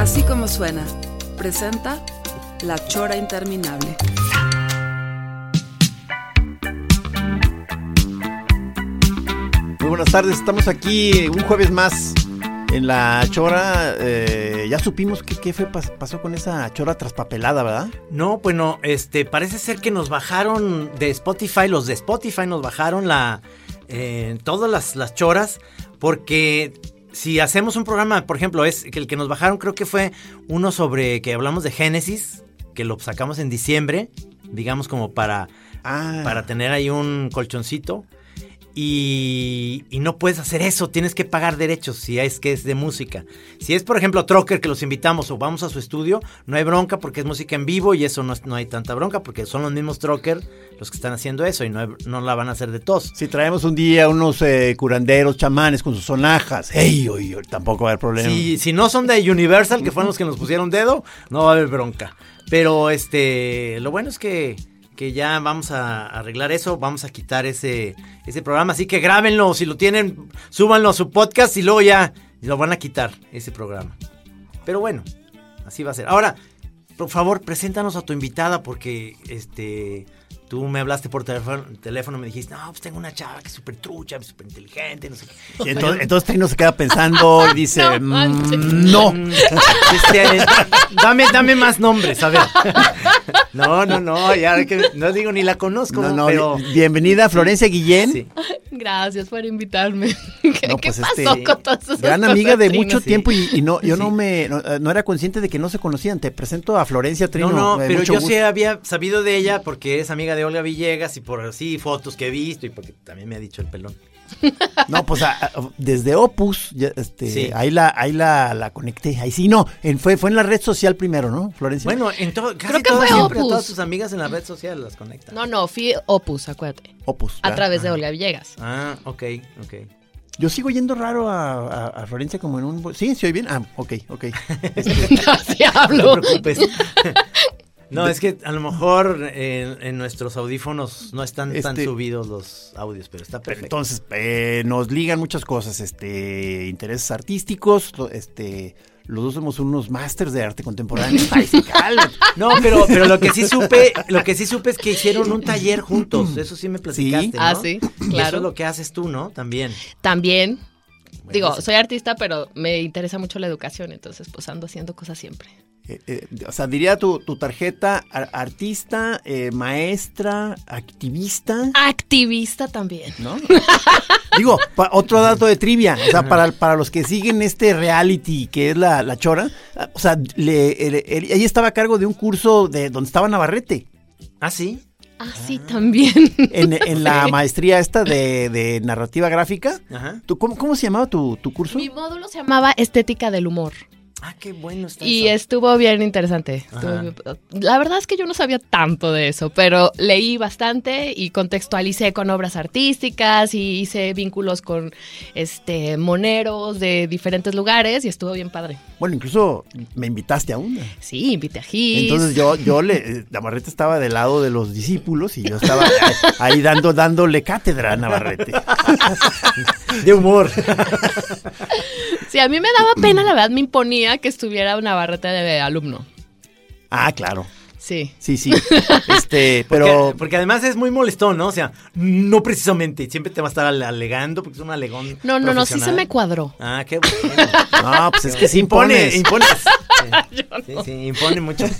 Así como suena, presenta La Chora Interminable. Muy buenas tardes, estamos aquí un jueves más en la chora. eh, ya supimos qué, qué fue, pas- pasó con esa chora traspapelada, ¿verdad? No, bueno, este, parece ser que nos bajaron de Spotify, los de Spotify nos bajaron la, eh, todas las, las choras, porque si hacemos un programa, por ejemplo, es que el que nos bajaron creo que fue uno sobre que hablamos de Génesis, que lo sacamos en diciembre, digamos como para, Ah, para tener ahí un colchoncito. Y, y no puedes hacer eso, tienes que pagar derechos si es que es de música. Si es, por ejemplo, Trocker que los invitamos o vamos a su estudio, no hay bronca porque es música en vivo y eso no, es- no hay tanta bronca porque son los mismos Trocker los que están haciendo eso y no, hay- no la van a hacer de tos. Si traemos un día unos eh, curanderos, chamanes con sus sonajas, ¡ey! oy, oy, tampoco va a haber problema. Si, si no son de Universal, que fueron los que nos pusieron dedo, no va a haber bronca. Pero este, lo bueno es que, que ya vamos a arreglar eso, vamos a quitar ese, ese programa. Así que grábenlo, si lo tienen, súbanlo a su podcast y luego ya lo van a quitar, ese programa. Pero bueno, así va a ser. Ahora, por favor, preséntanos a tu invitada porque este... Tú me hablaste por teléfono, teléfono me dijiste, no, pues tengo una chava que es súper trucha, súper inteligente, no sé qué. Y entonces, entonces Trino se queda pensando y dice, No "Mm, no. Este, dame, dame más nombres, a ver. No, no, no, ya que no digo ni la conozco, No, no, pero bienvenida Florencia Guillén. sí. Gracias por invitarme. ¿Qué, No, qué pues, pasó este, con todas esas Gran amiga de mucho Trino? tiempo y, y no, yo no Sí. me no, eh, no era consciente de que no se conocían. Te presento a Florencia Trino. No, no, eh, pero mucho yo sí había sabido de ella porque es amiga de Olga Villegas y por así fotos que he visto y porque también me ha dicho el pelón. No, pues a- a- desde Opus, ya, este, Sí. ahí la, ahí la, la conecté. Ahí sí, no, en- fue, fue en la red social primero, ¿no, Florencia? Bueno, en todo, casi Creo que todas, fue siempre a Opus. todas tus amigas en la red social las conectan. No, no, fui Opus, acuérdate. Opus. A través de Olga Villegas. Ah, ok, ok. Yo sigo yendo raro a, a- a Florencia como en un... Sí, ¿se oye bien? Ah, ok, ok. Así No hablo. te preocupes. No, es que a lo mejor eh, en nuestros audífonos no están tan Este- subidos los audios, pero está perfecto. entonces, eh, nos ligan muchas cosas, este, intereses artísticos, este, los dos somos unos másters de arte contemporáneo. Ay, sí, cálmate. No, pero, pero lo que sí supe, lo que sí supe es que hicieron un taller juntos. Eso sí me platicaste, ¿no? Ah, sí, Y claro. Eso es lo que haces tú, ¿no? También. También, digo, soy artista, pero me interesa mucho la educación, entonces pues ando haciendo cosas siempre. Eh, eh, o sea, diría tu, tu tarjeta ar- artista, eh, maestra, activista, Activista también. ¿no? Digo, otro dato de trivia, o sea, para, para los que siguen este reality que es la, la chora, ah, o sea, le, el- el- ella estaba a cargo de un curso de donde estaba Navarrete, ¿Ah, sí? Ah, sí, también. en, en la Sí. maestría esta de, de narrativa gráfica. Ajá. ¿Tú, cómo, ¿Cómo se llamaba tu, tu curso? Mi módulo se llamaba Estética del Humor. Ah, qué bueno está Y eso. estuvo bien interesante. Estuvo La verdad es que yo no sabía tanto de eso, pero leí bastante y contextualicé con obras artísticas y hice vínculos con este moneros de diferentes lugares y estuvo bien padre. Bueno, incluso me invitaste a una. Sí, invité a Gis. Entonces yo, yo le, eh, Navarrete estaba del lado de los discípulos y yo estaba ahí, ahí dando, dándole cátedra a Navarrete. De humor. Sí, a mí me daba pena, la verdad, me imponía que estuviera una barreta de alumno. Ah, claro. Sí. Sí, sí. Este, Pero... Porque, porque además es muy molestón, ¿no? O sea, no precisamente. Siempre te va a estar ale- alegando porque es un alegón. No, no, no, sí se me cuadró. Ah, qué bueno. no, pues es que sí impone, impones. impone. Sí, sí, impone mucho.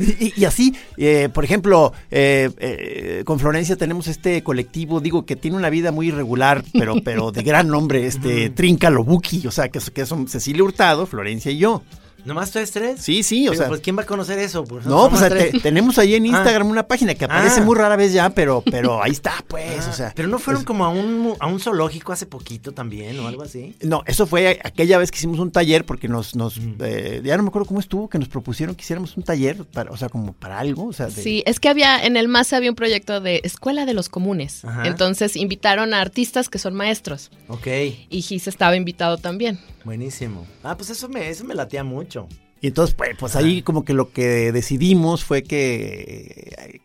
Y, y así, eh, por ejemplo, eh, eh, con Florencia tenemos este colectivo, digo, que tiene una vida muy irregular, pero, pero de gran nombre, este, Trinca Lobuki, o sea, que, que son Cecilia Hurtado, Florencia y yo. ¿Nomás ustedes tres? Sí, sí, o Pero, sea. Pues, ¿quién va a conocer eso? Pues, No, pues te- tenemos ahí en Instagram una página que aparece Ah. muy rara vez ya, pero, pero ahí está, pues, Ah, o sea. pero no fueron como a un, a un zoológico hace poquito también o algo así. No, eso fue aquella vez que hicimos un taller porque nos, nos Mm. eh, ya no me acuerdo cómo estuvo, que nos propusieron que hiciéramos un taller, para, o sea, como para algo, o sea, de- Sí, es que había, en el MAS había un proyecto de Escuela de los Comunes. Ajá. Entonces invitaron a artistas que son maestros. Ok, Y Gis estaba invitado también. buenísimo. Ah, pues eso me, eso me latía mucho. Y entonces, pues, pues ahí como que lo que decidimos fue que...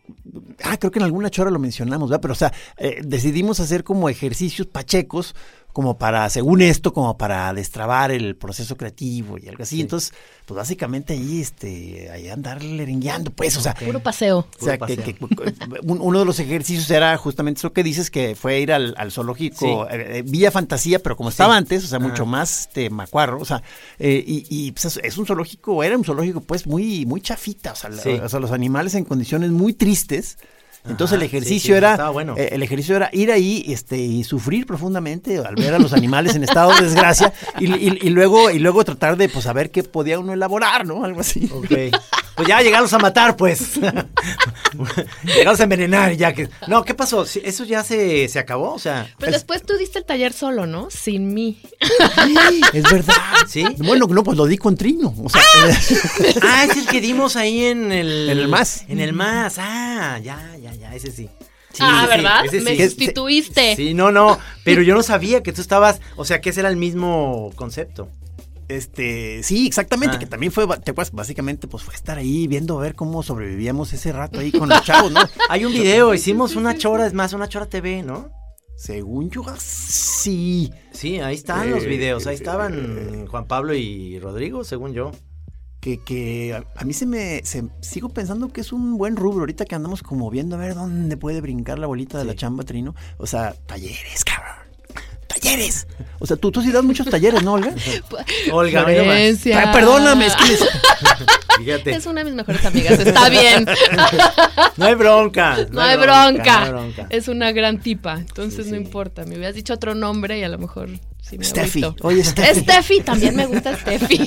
Ah, creo que en alguna chora lo mencionamos, ¿verdad? Pero, o sea, eh, decidimos hacer como ejercicios pachecos, como para, según esto, como para destrabar el proceso creativo y algo así. Sí. Entonces, pues básicamente ahí, este, ahí andar lerengueando, pues, o sea... Puro paseo. O sea, que, que- un- uno de los ejercicios era justamente eso que dices, que fue ir al, al zoológico, Sí. eh, eh, Villa Fantasía, pero como estaba Sí. antes, o sea, mucho Ajá. más este, macuarro, o sea, eh, y, y, pues, es, un zoológico, era un zoológico pues muy, muy chafita, o sea, la- o sea, los animales en condiciones muy tristes. Entonces Ajá, el ejercicio sí, era bueno. eh, el ejercicio era ir ahí este y sufrir profundamente al ver a los animales en estado de desgracia y, y- y luego y luego tratar de pues saber qué podía uno elaborar, ¿no? Algo así. Ok. Pues ya llegarlos a matar, pues. llegarlos a envenenar, ya que. No, ¿qué pasó? Sí, ¿Eso ya se, se acabó? O sea. Pero después tú diste el taller solo, ¿no? Sin mí. Es verdad. ¿Sí? Bueno, no, pues lo di con Trino. O sea, Ah, es el que dimos ahí en el. En el MAS. En el más. Ah, ya, ya, ya, ese sí. Sí, ah, ese sí, ¿verdad? ese Me sí. sustituiste. Sí, no, no. Pero yo no sabía que tú estabas. O sea, que ese era el mismo concepto. Este, sí, exactamente, Ah. que también fue, te acuerdas, básicamente, pues fue estar ahí viendo a ver cómo sobrevivíamos ese rato ahí con los chavos, ¿no? Hay un video, hicimos una chora, es más, una chora TV, ¿no? Según yo, sí. Sí, ahí están los Eh, videos. Ahí estaban Juan Pablo y Rodrigo, según yo. Que, que a, a mí se me, se- sigo pensando que es un buen rubro ahorita que andamos como viendo a ver dónde puede brincar la bolita de la chamba, Trino. O sea, talleres, cabrón. Talleres. O sea, tú, tú sí das muchos talleres, ¿no, Olga? Olga, mira más. Florencia. Perdóname, es que les- Fíjate. Es una de mis mejores amigas. Está bien. No hay bronca. No hay bronca. no hay bronca. Es una gran tipa. Entonces Sí, no importa. Me hubieras dicho otro nombre y a lo mejor sí me Steffi. agüito. Oye, Steffi. Steffi, también me gusta Steffi.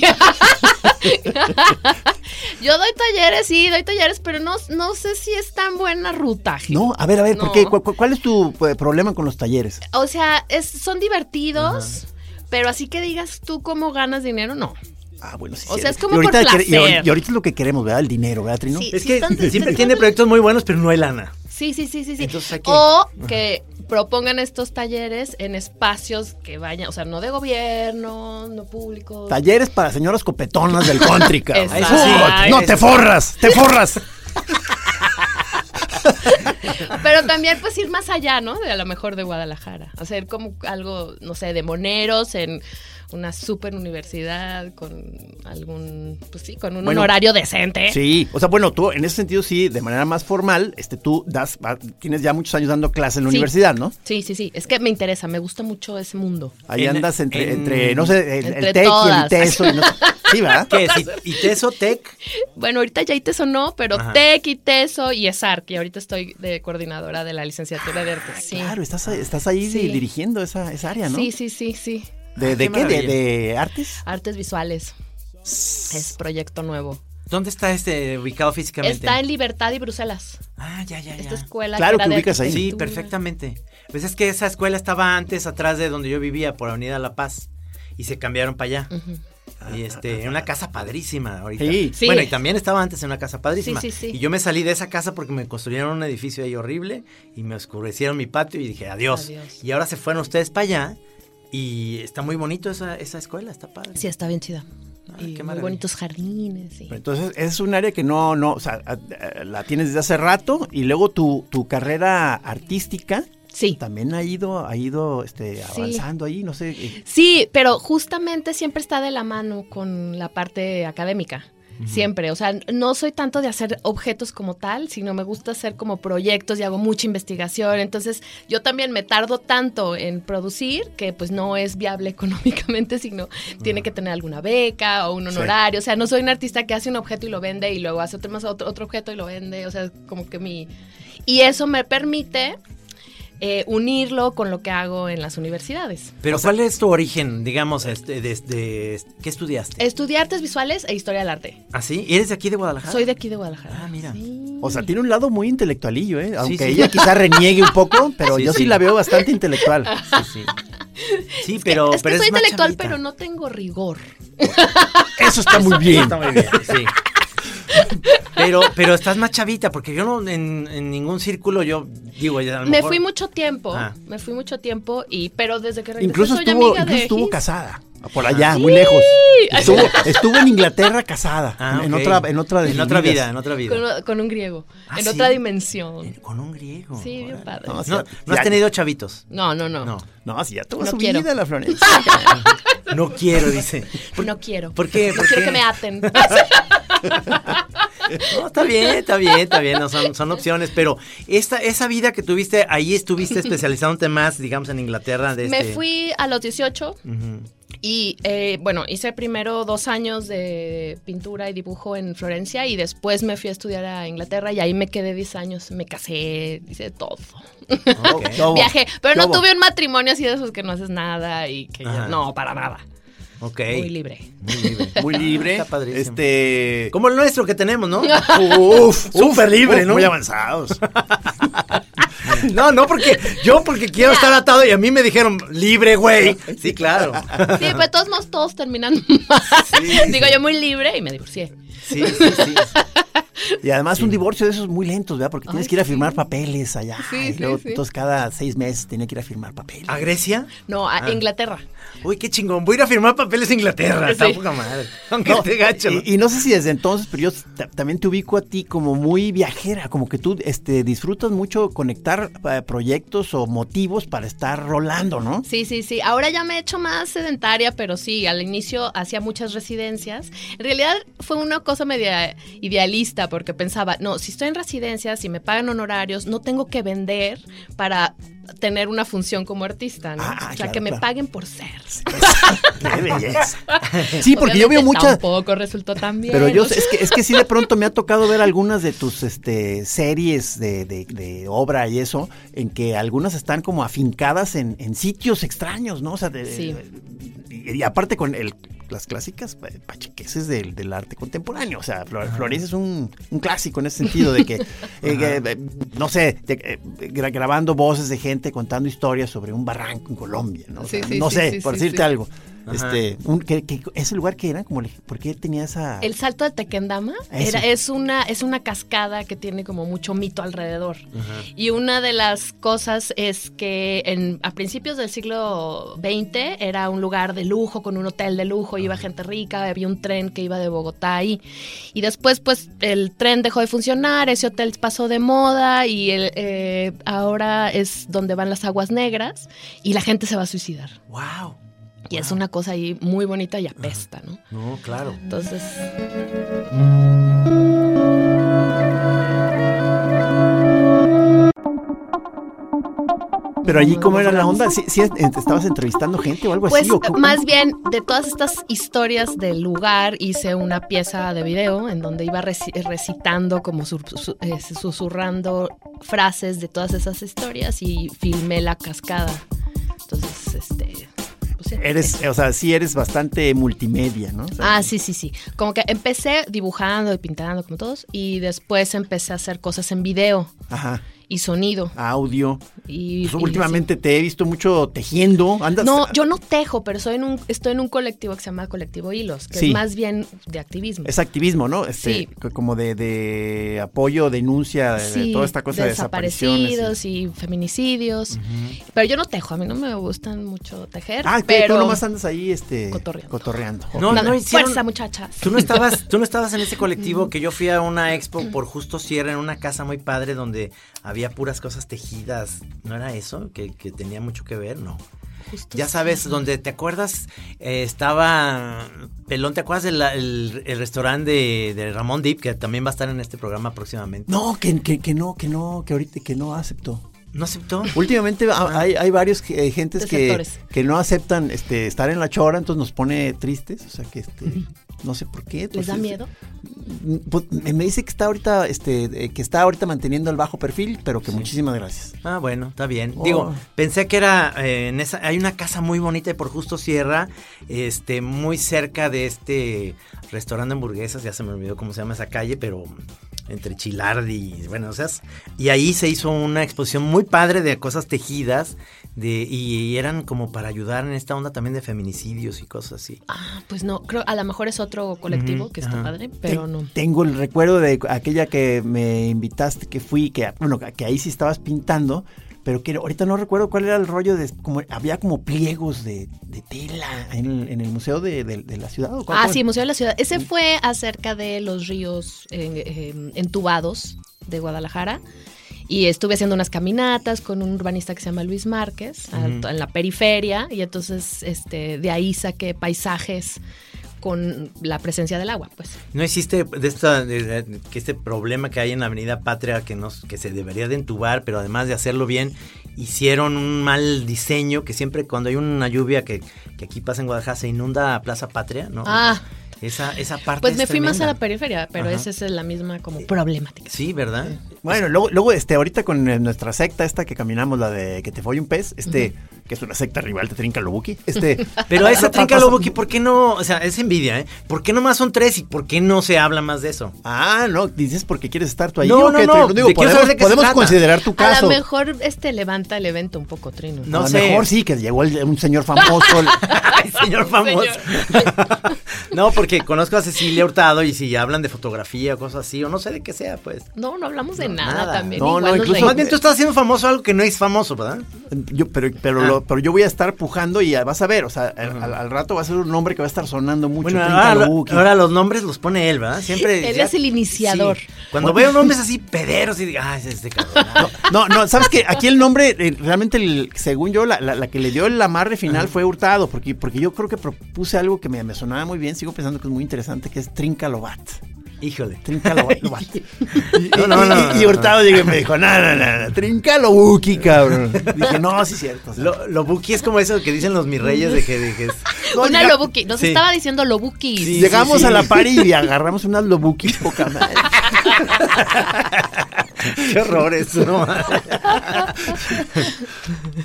Yo doy talleres, sí, doy talleres, pero no, no sé si es tan buena ruta. Gil. No, a ver, a ver, ¿por No. qué? ¿Cu- cu- ¿Cuál, es tu eh, problema con los talleres? O sea, es, son divertidos, pero así que digas tú cómo ganas dinero, no. Ah, bueno, sí. O sí. sea, es como Y ahorita por quere- y ahorita- placer. y ahorita es lo que queremos, ¿verdad? El dinero, ¿verdad, Trino? Sí. Es que están- siempre están- tiene proyectos muy buenos, pero no hay lana. Sí, sí, sí, sí, sí. Entonces O que propongan estos talleres en espacios que vayan, o sea, no de gobierno, no públicos. Talleres para señoras copetonas del country, cabrón. No, te forras, te forras. Pero también pues ir más allá, ¿no? De a lo mejor de Guadalajara. Hacer como algo, no sé, de moneros en una super universidad con algún, pues sí, con un Bueno, horario decente. Sí, o sea, bueno, tú en ese sentido sí, de manera más formal, este, tú das, va- tienes ya muchos años dando clases en la Sí. universidad, ¿no? Sí, sí, sí. Es que me interesa, me gusta mucho ese mundo. Ahí En- andas entre, en- entre, no sé, el, Entre el TEC y el y no sé. Sí, ¿verdad? ¿Qué es? ¿Y- ¿Iteso Tech? Bueno, ahorita ya ITESO no, pero Ajá. TEC, ITESO y ESAR, que ahorita estoy de coordinadora de la licenciatura de artes. Sí. Claro, estás, ahí- estás ahí Sí. dirigiendo esa, esa área, ¿no? sí, sí, sí, sí. ¿De, de Qué qué? ¿De, artes? Artes visuales. Es proyecto nuevo. ¿Dónde está este ubicado físicamente? Está en Libertad y Bruselas. Ah, ya, ya, ya. Esta escuela Claro que de ubicas ahí. Sí, perfectamente. Pues es que esa escuela estaba antes atrás de donde yo vivía, por Avenida La Paz. Y se cambiaron para allá. Y este, en una casa padrísima ahorita. Sí. Sí. Bueno, y también estaba antes en una casa padrísima. Sí, sí, sí. Y yo me salí de esa casa porque me construyeron un edificio ahí horrible y me oscurecieron mi patio y dije adiós. Adiós. Y ahora se fueron ustedes para allá y está muy bonito esa, esa escuela, está padre. Sí, está bien chida. Ah, y qué muy bonitos jardines. sí. Entonces, es un área que no, no, o sea, la tienes desde hace rato y luego tu, tu carrera artística Sí. también ha ido, ha ido este, Sí. avanzando ahí, no sé. eh, Sí, pero justamente siempre está de la mano con la parte académica. Siempre, o sea, no soy tanto de hacer objetos como tal, sino me gusta hacer como proyectos y hago mucha investigación. Entonces, yo también me tardo tanto en producir que pues no es viable económicamente, sino tiene que tener alguna beca o un Sí. honorario. O sea, no soy un artista que hace un objeto y lo vende y luego hace otro, más otro, otro objeto y lo vende. O sea, como que mi... Y eso me permite eh, unirlo con lo que hago en las universidades. Pero ¿cuál es tu origen, digamos, este, de, de- qué estudiaste? Estudié artes visuales e historia del arte. ¿Ah, sí? ¿Eres de aquí de Guadalajara? Soy de aquí de Guadalajara. Ah, mira. Sí. O sea, tiene un lado muy intelectualillo, ¿eh? Aunque sí. ella quizá reniegue un poco, pero Sí, yo sí. sí. la veo bastante intelectual. Sí, sí. Sí, pero, es que pero soy más intelectual, chavita. pero no tengo rigor. Eso está muy bien. Está muy bien, sí. Pero, pero estás más chavita, porque yo no, en, en ningún círculo, yo digo, ya a lo Me mejor- fui mucho tiempo, Ah. me fui mucho tiempo, y pero desde que regresé Incluso soy estuvo, amiga incluso de estuvo Gis. casada. Por allá, Sí. muy lejos. Estuvo, estuvo en Inglaterra casada. Ah, en, otra, en otra En otra vida, en otra vida. Con, con un griego, Ah, en ¿sí? otra dimensión. En- Con un griego. Sí, bien padre. No, No, no has tenido chavitos. No, no, no. No. No, No, sí, ya tuvo No su quiero. vida la Florencia. No quiero, dice. quiero. ¿Por qué? No ¿Por quiero que me aten. No, está bien, está bien, está bien, no, son, son opciones, pero esta, esa vida que tuviste, ahí estuviste especializándote más, digamos, en Inglaterra. De Me este- fui a los 18 Ujú. Y, eh, bueno, hice primero dos años de pintura y dibujo en Florencia y después me fui a estudiar a Inglaterra y ahí me quedé 10 años. Me casé, hice todo. Ok. ¿Qué hubo? Viajé, pero ¿Qué no tuve un matrimonio así de esos que no haces nada y que ya- no, para nada. Ok. Muy libre. Muy libre. Muy libre. Está padrísimo. Este. Como el nuestro que tenemos, ¿no? Uf, Súper libre, uf, ¿no? Muy avanzados. No, no, porque yo porque quiero estar atado y a mí me dijeron, libre, güey. Sí, claro. Sí, pero todos modos todos terminan mal. Digo yo muy libre y me divorcié. Sí, sí, sí. Y además un divorcio de esos muy lentos, ¿verdad? Porque tienes Ay, que ir a sí. firmar papeles allá. Sí, y sí, luego, sí. Entonces cada seis meses tenía que ir a firmar papeles. ¿A Grecia? No, a Ah. Inglaterra. Uy, qué chingón. Voy a ir a firmar papeles a Inglaterra. Está poca madre. Aunque esté gacho. Y, y no sé si desde entonces, pero yo ta- también te ubico a ti como muy viajera, como que tú este, disfrutas mucho conectar eh, proyectos o motivos para estar rolando, ¿no? Sí, sí, sí. Ahora ya me he hecho más sedentaria, pero sí, al inicio hacía muchas residencias. En realidad fue una cosa media idealista porque pensaba, no, si estoy en residencias, si me pagan honorarios, no tengo que vender para tener una función como artista, ¿no? Ah, o sea, claro, que me claro. paguen por ser. ¡Qué belleza! Sí, porque yo veo muchas... Tampoco resultó tan bien. Pero yo es que es que sí de pronto me ha tocado ver algunas de tus este series de, de- de obra y eso, en que algunas están como afincadas en, en sitios extraños, ¿no? O sea, de- Sí. y, y aparte con el las clásicas eh, pachequeses del, del arte contemporáneo. O sea, Flor- Florencia es un, un clásico en ese sentido de que, eh, que, eh, no sé, de- eh, grabando voces de gente contando historias sobre un barranco en Colombia, ¿no? O sea, Sí, sí, no sí, sé, por decirte algo. Ajá. Este, un, que, que- ese lugar que era, como, le- ¿por qué tenía esa...? El salto de Tequendama era, es, una, es una cascada que tiene como mucho mito alrededor. Y una de las cosas es que en, a principios del siglo XX era un lugar de lujo, con un hotel de lujo, iba gente rica, había un tren que iba de Bogotá ahí. Y después, pues, el tren dejó de funcionar, ese hotel pasó de moda y el, eh, ahora es donde van las aguas negras y la gente se va a suicidar. Wow. Y es una cosa ahí muy bonita y apesta, ¿no? No, claro. Entonces... Pero allí, ¿cómo era la onda? ¿Sí, sí, eh, estabas entrevistando gente o algo Pues así? ¿o cómo? más bien de todas estas historias del lugar hice una pieza de video en donde iba reci- recitando como sur- eh, susurrando frases de todas esas historias y filmé la cascada. Entonces, este... Eres, o sea, sí eres bastante multimedia, ¿no? O sea, Ah, sí, sí, sí. Como que empecé dibujando y pintando como todos y después empecé a hacer cosas en video Ajá, y sonido. audio. Y, Pues y últimamente te he visto mucho tejiendo. Andas. No, yo no tejo, pero soy en un, estoy en un colectivo que se llama Colectivo Hilos, que Sí. es más bien de activismo. Es activismo, ¿no? Este, Sí. Como de, de apoyo, denuncia, de, toda esta cosa de desaparecidos y, feminicidios. Pero yo no tejo, a mí no me gustan mucho tejer. Ah, que pero tú nomás andas ahí este, Cotorreando. cotorreando. No, Ok. no, hicieron- Fuerza, muchachas. Tú no estabas, tú no estabas en ese colectivo que yo fui a una expo por justo cierre en una casa muy padre donde había puras cosas tejidas. ¿No era eso? Que, que tenía mucho que ver, no. Justo Ya sí. sabes, donde te acuerdas, Eh, estaba Pelón, ¿te acuerdas del el, el restaurante de, de Ramón Deep, que también va a estar en este programa próximamente? No, que, que, que no, que no, que ahorita que no aceptó. ¿No aceptó? Últimamente ha- hay, hay varios eh, gentes que, que no aceptan este estar en la chora, entonces nos pone tristes, o sea que este no sé por qué. ¿Les pues, da es- miedo? Mm, pues, me dice que está ahorita este que está ahorita manteniendo el bajo perfil, pero que muchísimas gracias. Ah, bueno, está bien. Oh. Digo, pensé que era eh, en esa hay una casa muy bonita y por Justo Sierra, este muy cerca de este restaurante de hamburguesas, ya se me olvidó cómo se llama esa calle, pero entre Chilardi y bueno, o sea, y ahí se hizo una exposición muy padre de cosas tejidas de y eran como para ayudar en esta onda también de feminicidios y cosas así. Ah, pues no, creo, a lo mejor es otro colectivo que está padre, pero Ten- no. Tengo el recuerdo de aquella que me invitaste, que fui, que bueno, que ahí sí estabas pintando, pero que ahorita no recuerdo cuál era el rollo de, como había como pliegos de, de tela en, en el museo de, de- de la ciudad. ¿o cuál Ah, fue? sí, Museo de la Ciudad. Ese fue acerca de los ríos eh, eh, entubados de Guadalajara. Y estuve haciendo unas caminatas con un urbanista que se llama Luis Márquez, en la periferia. Y entonces este, de ahí saqué paisajes con la presencia del agua, pues. ¿No existe de esta, de- de- que este problema que hay en la Avenida Patria que, nos, que se debería de entubar, pero además de hacerlo bien, hicieron un mal diseño que siempre cuando hay una lluvia que, que aquí pasa en Guadalajara se inunda Plaza Patria, ¿no? Ah. Esa, esa parte Pues es me fui más a la periferia, pero Ajá. esa es la misma como problemática. Sí, ¿verdad? Bueno, luego, luego este, ahorita con eh, nuestra secta esta que caminamos, la de que te folle un pez, este, que es una secta rival de Trinca Lobuki, este. Pero a esa pa- trinca pasa- Lobuki, ¿por qué no? O sea, es envidia, ¿eh? ¿Por qué nomás son tres y por qué no se habla más de eso? Ah, no, dices porque quieres estar tú ahí. No, ¿o no, no? Digo, podemos, podemos considerar tu A caso. lo mejor este levanta el evento un poco, Trino. No a lo mejor sí, que llegó el- un señor famoso. el- señor famoso. No, porque conozco a Cecilia Hurtado y si hablan de fotografía o cosas así, o no sé de qué sea, pues. No, no hablamos de No, nada, nada. también. No, igual no, incluso-. Más bien tú estás haciendo famoso algo que no es famoso, ¿verdad? Yo, pero, pero, Ah. lo- pero yo voy a estar pujando y vas a ver, o sea, al, al- al rato va a ser un nombre que va a estar sonando mucho. Bueno, ahora, ahora los nombres los pone él, ¿verdad? Siempre. Él ya- es el iniciador. Sí. Cuando veo nombres así pederos y digo, ah, es este cabrón. No, no, sabes que aquí el nombre, eh, realmente, el- según yo, la, la- la que le dio el amarre final fue Hurtado, porque, porque yo creo que propuse algo que me, me sonaba muy bien, sigo pensando que es muy interesante, que es Trinca Lobat. Híjole. Trinca Lobat. Lobat. Y, No, no, no, y- Hurtado llegó y me dijo, no, no, no, no, Trinca Lobuki, cabrón. Dije, no, sí es cierto. o sea, Lo, lo buki es como eso que dicen los mis reyes de que dije. Una llega- lobuki. Nos Sí. estaba diciendo lobuki. Sí, Llegamos sí. a la pari y agarramos unas Lobukis poca madre. Qué horror eso, ¿no?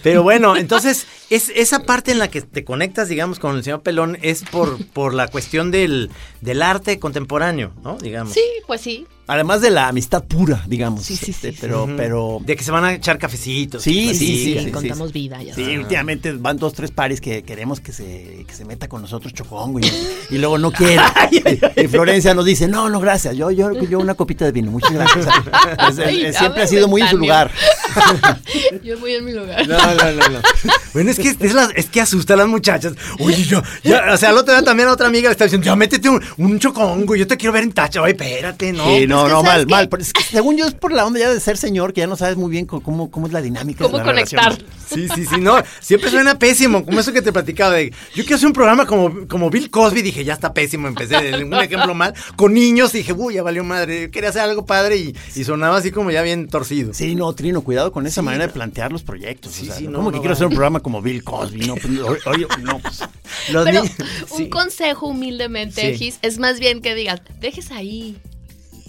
Pero bueno, entonces, es esa parte en la que te conectas, digamos, con el señor Pelón es por, por la cuestión del, del arte contemporáneo, ¿no? Sí, pues sí. Además de la amistad pura, digamos. Sí, sí, este, sí, pero, pero. De que se van a echar cafecitos. Sí, sí, sí, contamos sí. vida. Ya Sí, sabes. últimamente van dos, tres pares que queremos que se, que se meta con nosotros Chocongo y, y luego no quiere. y Florencia nos dice, no, no, gracias, yo, yo, yo una copita de vino, muchas gracias. Es- es- Ay, es- ya siempre ha sido muy en su lugar. Yo voy en mi lugar. No, no, no, no. Bueno, es que, es, la- es que asusta a las muchachas. Oye, yo, ya, o sea, el otro día también a otra amiga le estaba diciendo, ya métete un, un chocongo, yo te quiero ver en tacha. Oye, espérate, no. Sí, no, no, ¿sabes mal, qué? mal. Pero es que según yo es por la onda ya de ser señor, que ya no sabes muy bien cómo, cómo es la dinámica. ¿Cómo de la conectar? relación. Sí, sí, sí, no, siempre suena pésimo, como eso que te platicaba de, yo quiero hacer un programa como, como Bill Cosby, dije, ya está pésimo, empecé un ejemplo mal, con niños, dije, uy, ya valió madre, yo quería hacer algo padre y, y sonaba así como ya bien torcido. Sí, no, Trino, cuidado con esa Sí, manera de no. plantear los proyectos. Sí, o sea, sí, no, ¿Cómo no que quiero hacer un programa como Bill Cosby? No, pues, oye, no, pues. Los Pero un sí. consejo humildemente, Sí. Gis, es más bien que digas, dejes ahí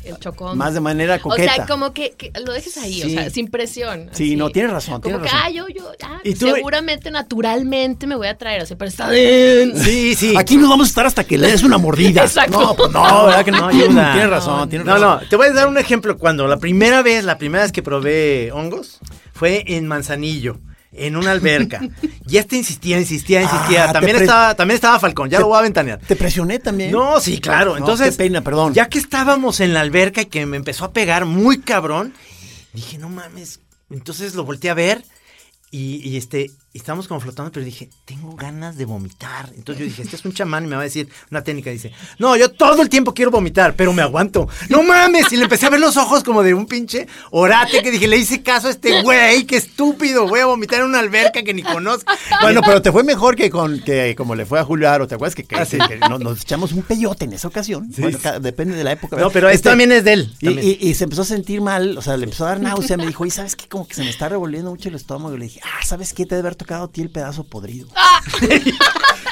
el chocón. Más de manera o coqueta. sea, como que, que lo dejes ahí, Sí. o sea, sin presión. Sí, así. no, tienes razón, Como tienes que, razón. ah, yo, yo, ah, ¿Y tú? seguramente, naturalmente me voy a traer, o sea, pero está bien. Sí, sí. Aquí nos vamos a estar hasta que le des una mordida. Exacto. No, pues no, ¿verdad que no? No ayuda. Tienes razón, tienes No, razón. no, te voy a dar un ejemplo. Cuando la primera vez, la primera vez que probé hongos, fue en Manzanillo, en una alberca. Y este insistía, insistía, insistía. Ah, también, estaba, también estaba Falcón, ya te- lo voy a ventanear. Te presioné también. No, sí, claro. No, Entonces, pena, perdón. ya que estábamos en la alberca y que me empezó a pegar muy cabrón, dije, no mames. Entonces lo volteé a ver y, y este, y estábamos como flotando, pero dije, tengo ganas de vomitar. Entonces yo dije, este es un chamán y me va a decir una técnica. Dice, no, yo todo el tiempo quiero vomitar, pero me aguanto. No mames. Y le empecé a ver los ojos como de un pinche orate que dije, le hice caso a este güey, qué estúpido. Voy a vomitar en una alberca que ni conozco. Bueno, pero te fue mejor que con que como le fue a Julio Aro, ¿te acuerdas que, que- Ah, sí. que nos, nos echamos un peyote en esa ocasión? Bueno, depende de la época. No, pero esto también es de él. Y, también. y- y se empezó a sentir mal, o sea, le empezó a dar náusea, me dijo, y sabes qué, como que se me está revolviendo mucho el estómago. Y le dije, ah, ¿sabes qué? Te debe haber tocado a ti el pedazo podrido.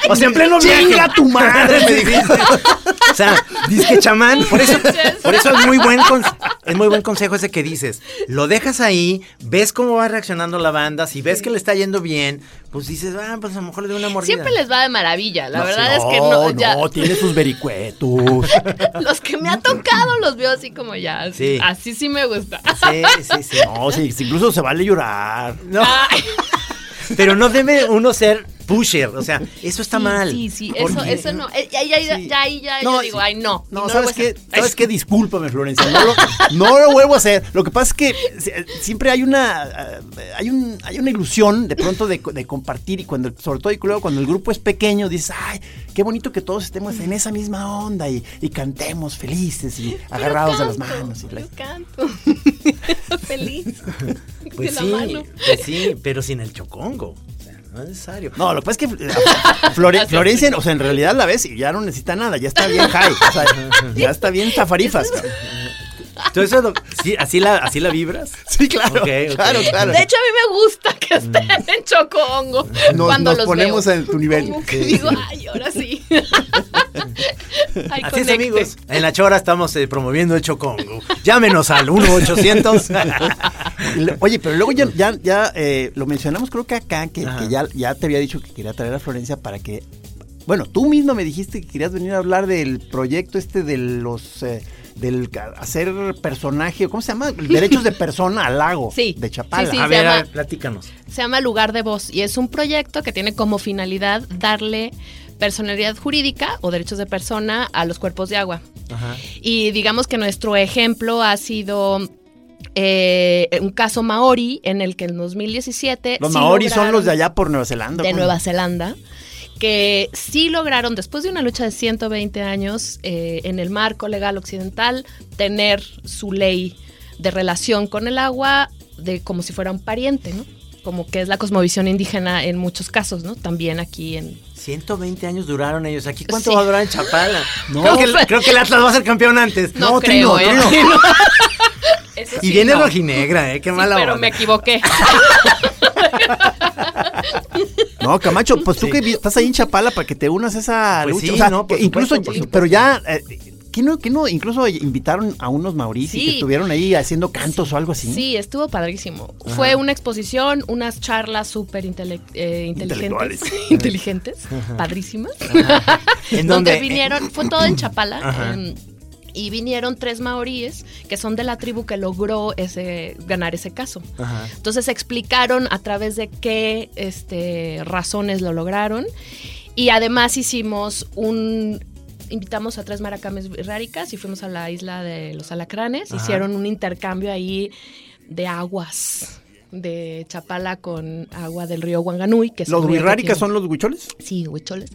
O sea, en pleno viaje. ¡Chinga tu madre! Me dijiste. O sea, disque chamán. Por eso, por eso es muy buen es muy buen consejo ese que dices. Lo dejas ahí, ves cómo va reaccionando la banda, si ves que le está yendo bien, pues dices, ah, pues a lo mejor le doy una mordida. Siempre les va de maravilla. La No, verdad es que no, ya. no, tiene sus vericuetos. Los que me ha tocado los veo así como ya. Sí. Así sí me gusta. Sí, sí, sí. No, sí, incluso se vale llorar. No, Ay, pero no debe uno ser pusher, o sea, eso está sí, mal. Sí, sí, eso, eso no. eh, Ya, ya, ya, Sí. ya, No, yo digo, sí. ay, no. No, ¿sabes qué? ¿Sabes qué? Discúlpame, Florencia. No lo, no lo vuelvo a hacer. Lo que pasa es que siempre hay una eh, hay un hay una ilusión de pronto de, de compartir y cuando sobre todo y luego cuando el grupo es pequeño dices, "Ay, qué bonito que todos estemos en esa misma onda y, y cantemos felices y agarrados de las manos." y la- Yo canto. Feliz. Pues de sí, la mano. pues sí, pero sin el chocongo. O sea, no es necesario. No, lo que pasa es que eh, Flore- Florencia, o sea, en realidad la ves y ya no necesita nada, ya está bien high, o sea, ya está bien zafarifas. Cabrón. ¿Tú eso lo- sí, así, la, ¿Así la vibras? Sí, claro. De hecho, a mí me gusta que estén en chocongo. Nos- cuando nos los ponemos veo. en tu nivel. Como que digo, ay, ahora sí. Ay, Así es, amigos. En la Chora estamos eh, promoviendo el Chocongo. Llámenos al 1-800. Y le- Oye, pero luego ya, ya, ya eh, lo mencionamos creo que acá, que ya, ya te había dicho que quería traer a Florencia para que... Bueno, tú mismo me dijiste que querías venir a hablar del proyecto este de los... eh, del hacer personaje, ¿cómo se llama? Derechos de persona al lago Sí, de Chapala. sí, sí. a se ver, a llama- ver, platícanos. Se llama Lugar de Voz y es un proyecto que tiene como finalidad darle personalidad jurídica o derechos de persona a los cuerpos de agua. Ajá. Y digamos que nuestro ejemplo ha sido eh, un caso maori en el que en 2017... Los sí maoris son los de allá por Nueva Zelanda. de ¿cómo? Nueva Zelanda, que sí lograron, después de una lucha de 120 años eh, en el marco legal occidental, tener su ley de relación con el agua de como si fuera un pariente, ¿no? Como que es la cosmovisión indígena en muchos casos, ¿no? También aquí en... 120 años duraron ellos. ¿Aquí cuánto Sí. va a durar en Chapala? No. creo, que, el- creo que el Atlas va a ser campeón antes. No, No, creo, Trino, ¿eh? Trino. Eso Y sí, viene no. rojinegra, ¿eh? Qué Sí, mala pero onda. me equivoqué. No, Camacho, pues tú que estás ahí en Chapala para que te unas a esa Pues lucha. sí, o sea, no, por que incluso, supuesto, por supuesto. pero ya, eh, ¿qué no? Incluso invitaron a unos mauricis Sí. que estuvieron ahí haciendo cantos o algo así. Sí, estuvo padrísimo. Fue una exposición, unas charlas súper intele- eh, inteligentes, inteligentes, padrísimas. ¿En donde dónde? vinieron, fue todo en Chapala. Em, y vinieron tres maoríes que son de la tribu que logró ese, ganar ese caso. Ajá. Entonces explicaron a través de qué este, razones lo lograron. Y además hicimos un. Invitamos a tres maracames ráricas y fuimos a la isla de los alacranes. Ajá. Hicieron un intercambio ahí de aguas de Chapala con agua del río. Que es ¿Los huirráricas son los huicholes? Sí, huicholes.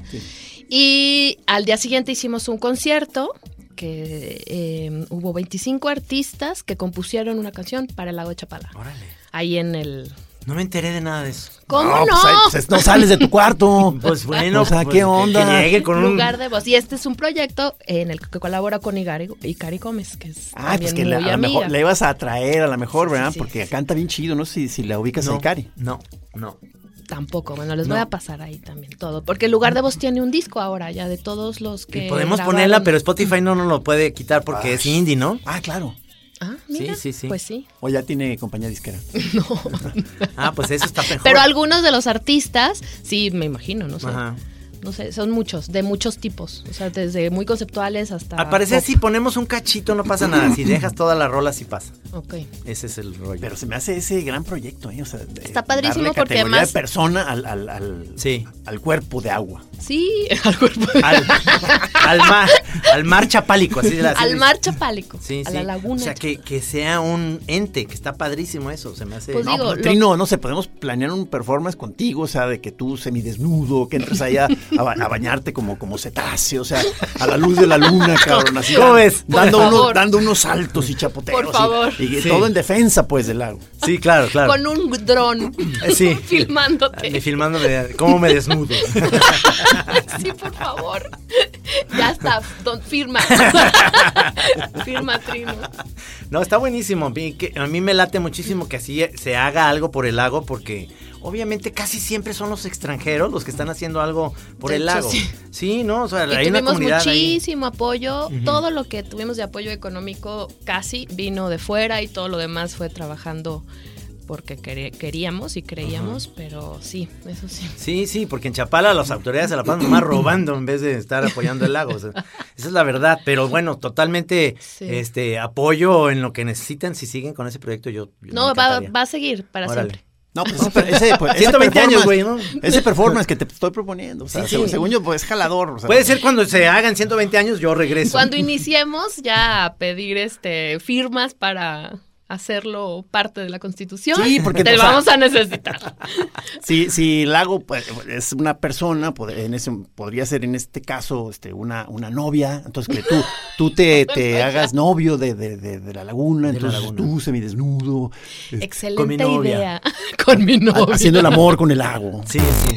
Y al día siguiente hicimos un concierto que eh, hubo 25 artistas que compusieron una canción para el lago de Chapala. Órale. Ahí en el... No me enteré de nada de eso. ¿Cómo no? pues, ahí, pues, no sales de tu cuarto. Pues bueno, O sea, pues, ¿qué que- onda? Que llegue con un... Lugar de voz. Y este es un proyecto en el que colabora con Igari, Icari Gómez, que es Ah, pues que la- a lo mejor le ibas a traer a lo mejor, Sí, sí, ¿verdad? sí. Porque canta bien chido, no sé si, si la ubicas a No, Ikari. no, no. Tampoco, bueno, les No. voy a pasar ahí también todo. Porque el Lugar de Voz tiene un disco ahora ya de todos los que Y podemos grabaron. ponerla, pero Spotify no nos lo puede quitar porque es indie, ¿no? Ah, claro. Ah, mira, sí, sí. Pues sí. O ya tiene compañía disquera. Ah, pues eso está mejor. Pero algunos de los artistas, sí, me imagino, no sé. Ajá. No sé, son muchos, de muchos tipos. O sea, desde muy conceptuales hasta. Al parecer, pop. si ponemos un cachito, no pasa nada. Si dejas toda la rola, sí pasa. Ok. Ese es el rollo. Pero se me hace ese gran proyecto, ¿eh? O sea, de Está padrísimo darle porque categoría además- de persona al, al, al, Sí. al cuerpo de agua. Sí, al cuerpo. al, al mar, al mar chapálico, así de al de- mar chapálico. Sí, a sí. la laguna. O sea, que, que sea un ente, que está padrísimo eso, se me hace. Pues No, digo, pues, lo- Trino, no sé, podemos planear un performance contigo, o sea, de que tú semidesnudo, que entres allá a, ba- a bañarte como, como cetáceo, o sea, a la luz de la luna, cabrón, así. ¿Cómo ves? Dando, favor. dando unos saltos y chapoteos. Por y- favor. Y, Sí. todo en defensa, pues, del lago. Sí, claro, claro. Con un dron. Eh, sí. filmándote. Me filmándome, cómo me desnudo. sí, por favor. Ya está. don- firma. firma, Trino. No, está buenísimo. A mí, que- a mí me late muchísimo que así se haga algo por el lago porque obviamente casi siempre son los extranjeros los que están haciendo algo por De el hecho, lago. sí. ¿no? O sea, Y hay una tuvimos ahí. muchísimo apoyo. Todo lo que tuvimos de apoyo económico casi vino de fuera y todo lo demás fue trabajando porque queríamos y creíamos, pero sí, eso sí. Sí, sí, porque en Chapala las autoridades se la pasan más robando en vez de estar apoyando el lago. o sea, esa es la verdad. Pero bueno, totalmente Sí. este apoyo en lo que necesitan. Si siguen con ese proyecto, yo. No, va, a seguir para Órale. siempre. No, pues ese, ese, pues, ese 120 años, güey, ¿no? Ese performance que te estoy proponiendo. O sea, Sí, según, sí. según yo, pues es jalador. o sea, Puede ser cuando se hagan 120 años, yo regreso. Cuando iniciemos ya a pedir este firmas para hacerlo parte de la Constitución, Sí, porque, te o sea, vamos a necesitar. Si, si Lago pues, es una persona, en ese, podría ser en este caso este, una, una novia, entonces que tú, tú te, te hagas novio de, de- de- de la laguna, De la entonces laguna. tú semidesnudo, eh, Excelente con mi novia. idea. Con mi novia. haciendo el amor con el lago. Sí, sí.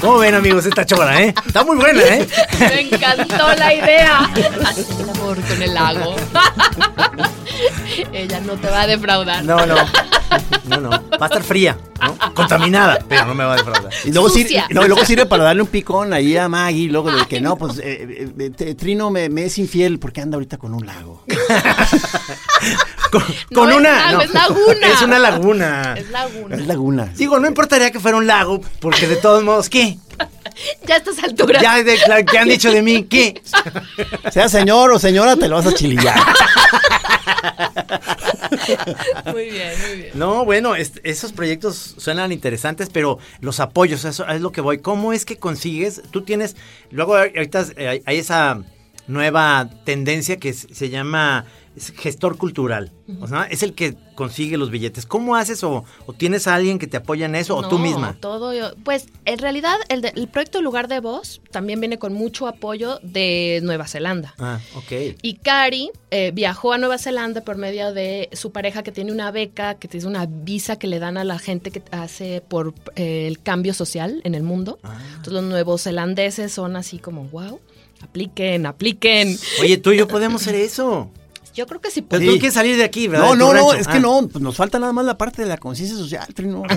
¿Cómo ven, amigos, esta chora, eh? Está muy buena, ¿eh? Me encantó la idea. Hacer el amor con el lago. Ella no te va a defraudar. No, no. No, no. Va a estar fría, ¿no? Contaminada, pero no me va a defraudar. Y luego, sirve, no, y luego sirve para darle un picón ahí a Maggie, luego de que no, pues eh, eh, eh, te- Trino me, me es infiel porque anda ahorita con un lago. Con, No con es una. lago, es laguna. Es una laguna. Es laguna. Es laguna. Digo, no importaría que fuera un lago, porque de todos modos, ¿qué? Ya a estas alturas. Ya de, la- que han dicho de mí, ¿qué? Sea señor o señora, te lo vas a chilillar. Muy bien, muy bien. No, bueno, es- esos proyectos suenan interesantes, pero los apoyos, eso es lo que voy. ¿Cómo es que consigues? Tú tienes, luego ahorita eh, hay, esa nueva tendencia que se llama es gestor cultural. O sea, es el que consigue los billetes. ¿Cómo haces o, o tienes a alguien que te apoya en eso o tú misma? Todo yo. Pues en realidad el, de- el proyecto Lugar de Voz también viene con mucho apoyo de Nueva Zelanda. Ah, ok. Y Cari eh, viajó a Nueva Zelanda por medio de su pareja que tiene una beca, que tiene una visa que le dan a la gente que hace por eh, el cambio social en el mundo. Ah. Entonces los nuevos zelandeses son así como, wow, apliquen, apliquen. Oye, tú y yo podemos hacer eso. Yo creo que sí Pero puede. tú quieres salir de aquí, ¿verdad? No, no, no, rancho. es que Ah. no, pues nos falta nada más la parte de la conciencia social, Trino.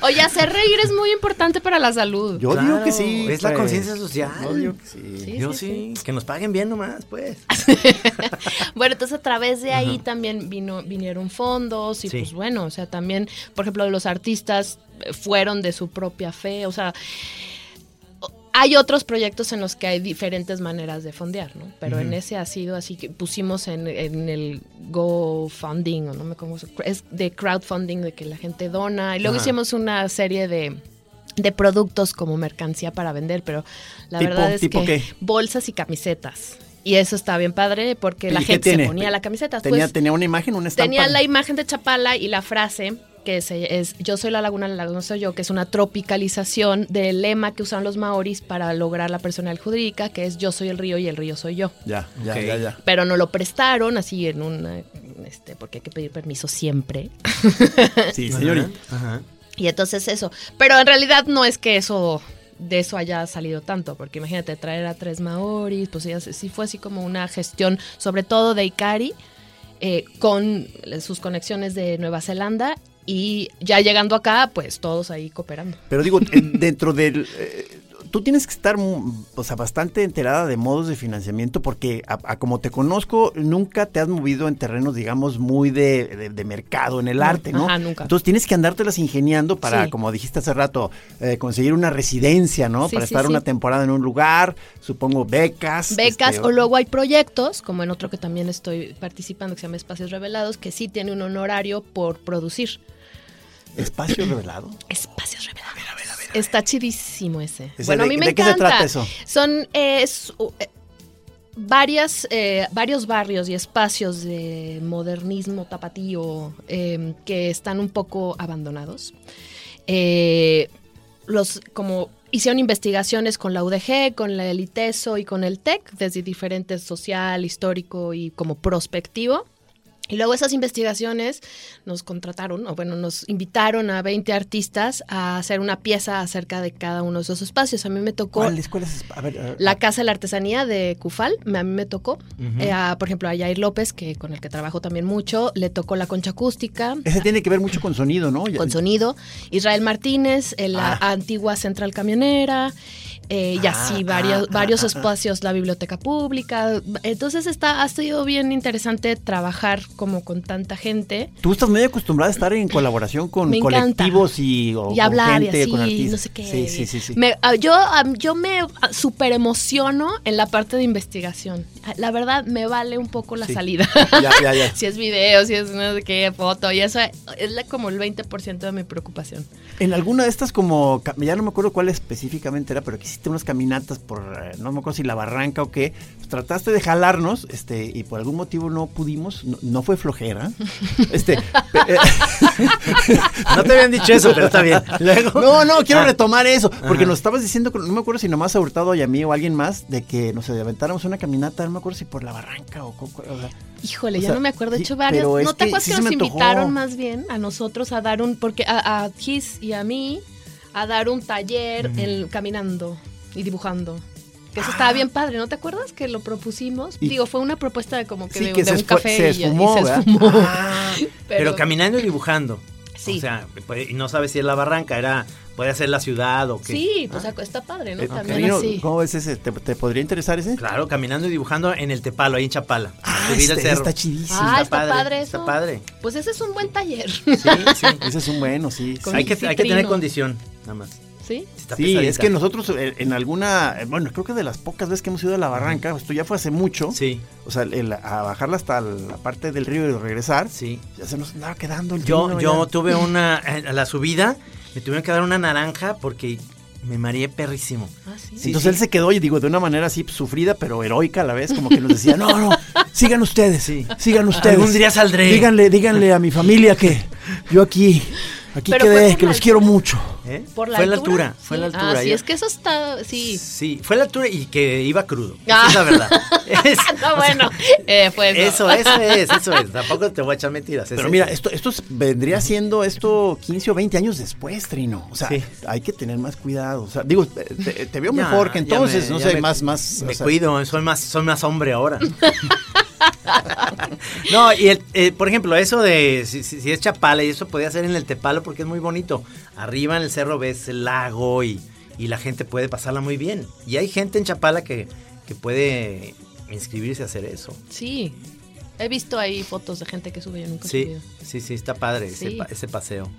Oye, hacer reír es muy importante para la salud. Yo digo Claro, que sí. Es la pues. conciencia social. Yo digo que sí. Sí, yo sí, sí, que nos paguen bien nomás, pues. Bueno, entonces a través de ahí también vino, vinieron fondos y Sí. pues bueno, o sea, también, por ejemplo, los artistas fueron de su propia fe, o sea, hay otros proyectos en los que hay diferentes maneras de fondear, ¿no? Pero en ese ha sido así que pusimos en, en el GoFunding, o no me se- es de crowdfunding, de que la gente dona, y luego Ajá. hicimos una serie de de productos como mercancía para vender, pero la ¿Tipo- verdad es tipo que qué? bolsas y camisetas. Y eso está bien padre porque la ¿Y qué gente se ponía la camiseta. Tenía, Pues, tenía una imagen, una estampa. tenía la imagen de Chapala y la frase que es Yo soy la laguna, la laguna soy yo, que es una tropicalización del lema que usaron los maoris para lograr la personalidad jurídica, que es Yo soy el río y el río soy yo. Ya, ya, ya, ya. Pero no lo prestaron así en una, este, porque hay que pedir permiso siempre. Sí, señorita. Ajá. Y entonces eso. Pero en realidad no es que eso de eso haya salido tanto, porque imagínate traer a tres maoris, pues ya sí fue así como una gestión, sobre todo de Ikari, eh, con sus conexiones de Nueva Zelanda y ya llegando acá, pues todos ahí cooperando. Pero digo, en- dentro del... eh, tú tienes que estar o sea, bastante enterada de modos de financiamiento porque a, a como te conozco, nunca te has movido en terrenos, digamos, muy de, de- de mercado en el arte, ¿no? ajá, nunca. Entonces tienes que andártelas ingeniando para, Sí. como dijiste hace rato, eh, conseguir una residencia, ¿no? Sí, para sí, estar una temporada en un lugar, supongo becas. Becas este, o luego hay proyectos, como en otro que también estoy participando, que se llama Espacios Revelados, que sí tiene un honorario por producir. Espacio revelado. Espacios Revelados. Está chidísimo ese. Ese bueno, de- a mí me ¿de qué se encanta. trata eso? Son eh, es, uh, eh, varias, eh, varios barrios y espacios de modernismo tapatío eh, que están un poco abandonados. Eh, los como hicieron investigaciones con la UDG, con la el ITESO y con el TEC, desde diferentes social, histórico y como prospectivo. Y luego esas investigaciones nos contrataron, o bueno, nos invitaron a 20 artistas a hacer una pieza acerca de cada uno de esos espacios. A mí me tocó a ver, la Casa de la Artesanía de Cufal, a mí me tocó. Eh, a, por ejemplo, a Yair López, que con el que trabajo también mucho, le tocó la concha acústica. Ese tiene que ver mucho con sonido, ¿no? Con sonido. Israel Martínez, la Ah. antigua Central Camionera. Eh, y así Ah, varios, ah, varios ah, espacios, la biblioteca pública. Entonces está, ha sido bien interesante trabajar como con tanta gente. Tú estás muy acostumbrada a estar en colaboración con Me colectivos y, o y con gente, y así, con artistas. no sé qué. Sí, sí, sí. sí. Me- yo, yo me super emociono en la parte de investigación. La verdad, me vale un poco la Sí. salida. Ya, ya, ya. si es video, si es no sé qué, foto, y eso es la- como el 20% de mi preocupación. En alguna de estas como, ya no me acuerdo cuál específicamente era, pero que hiciste unas caminatas por, eh, no me acuerdo si la barranca o qué, pues trataste de jalarnos, este, y por algún motivo no pudimos, no, no fue flojera, este, eh, No te habían dicho eso, pero está bien. Luego. no, no, quiero Ah. retomar eso, porque Ajá. nos estabas diciendo, no me acuerdo si nomás a Hurtado y a mí o a alguien más, de que nos aventáramos una caminata, no me acuerdo si por la barranca o, o sea, Híjole, O ya sea, no me acuerdo. De sí, hecho, es ¿No te que acuerdas sí que nos invitaron más bien a nosotros a dar un. Porque a, a Gis y a mí a dar un taller en- caminando y dibujando. Que eso estaba bien padre, ¿no te acuerdas que lo propusimos? Ah. Y- Digo, fue una propuesta de como que sí, de, que de un café se y ya- y esfumó, se esfumó. Ah, Pero, caminando y dibujando. Sí. O sea, pues, y no sabes si es la barranca, era, puede ser la ciudad o qué. Sí, pues está padre, ¿no? eh, También Camino, así. ¿Cómo ves ese? ¿Te, te podría interesar ese? Claro, caminando y dibujando en el Tepalo, ahí en Chapala. Ah, el este- cerro. está chidísimo. Ah, está padre Está eso. padre. Pues ese es un buen taller. Sí, sí. Ese es un bueno, sí. Con hay, que, hay que tener condición, nada más. ¿Sí? Está Sí, pesadita. es que nosotros eh, en alguna, eh, bueno, creo que de las pocas veces que hemos ido a la barranca, esto ya fue hace mucho, Sí, o sea, el- a bajarla hasta la parte del río y regresar, sí. ya se nos andaba quedando el Yo, yo tuve una, a la subida, me tuvieron que dar una naranja porque me mareé perrísimo. Ah, sí. Sí, Entonces sí. él se quedó, y digo, de una manera así sufrida, pero heroica a la vez, como que nos decía, no, no, sigan ustedes, Sí. sigan ustedes. Algún día saldré. Díganle, díganle a mi familia que yo aquí, aquí Pero quedé, que los quiero mucho. ¿Eh? ¿Por la fue la altura? fue la altura. Ah, sí, es que eso está, sí. Sí, fue la altura y que iba crudo. Ah. Esa es la verdad. Es- no, sea, bueno, eh, fue eso. Eso, eso es, eso es. Tampoco te voy a echar mentiras. Pero mira, esto, esto es- vendría siendo esto 15 o 20 años después, Trino. O sea, Sí. hay que tener más cuidado. O sea, digo, te, te veo Ya, mejor que entonces, me- no sé, me- más, más. Me o sea, cuido, soy más, soy más hombre ahora. no, y el, eh, por ejemplo, eso de si, si- si es Chapala y eso podía ser en el Tepalo porque es muy bonito. Arriba en el cerro ves el lago y, y la gente puede pasarla muy bien. Y hay gente en Chapala que, que puede inscribirse a hacer eso. Sí. He visto ahí fotos de gente que sube, yo nunca Sí, sí, sí, está padre ese, Sí. pa- ese paseo.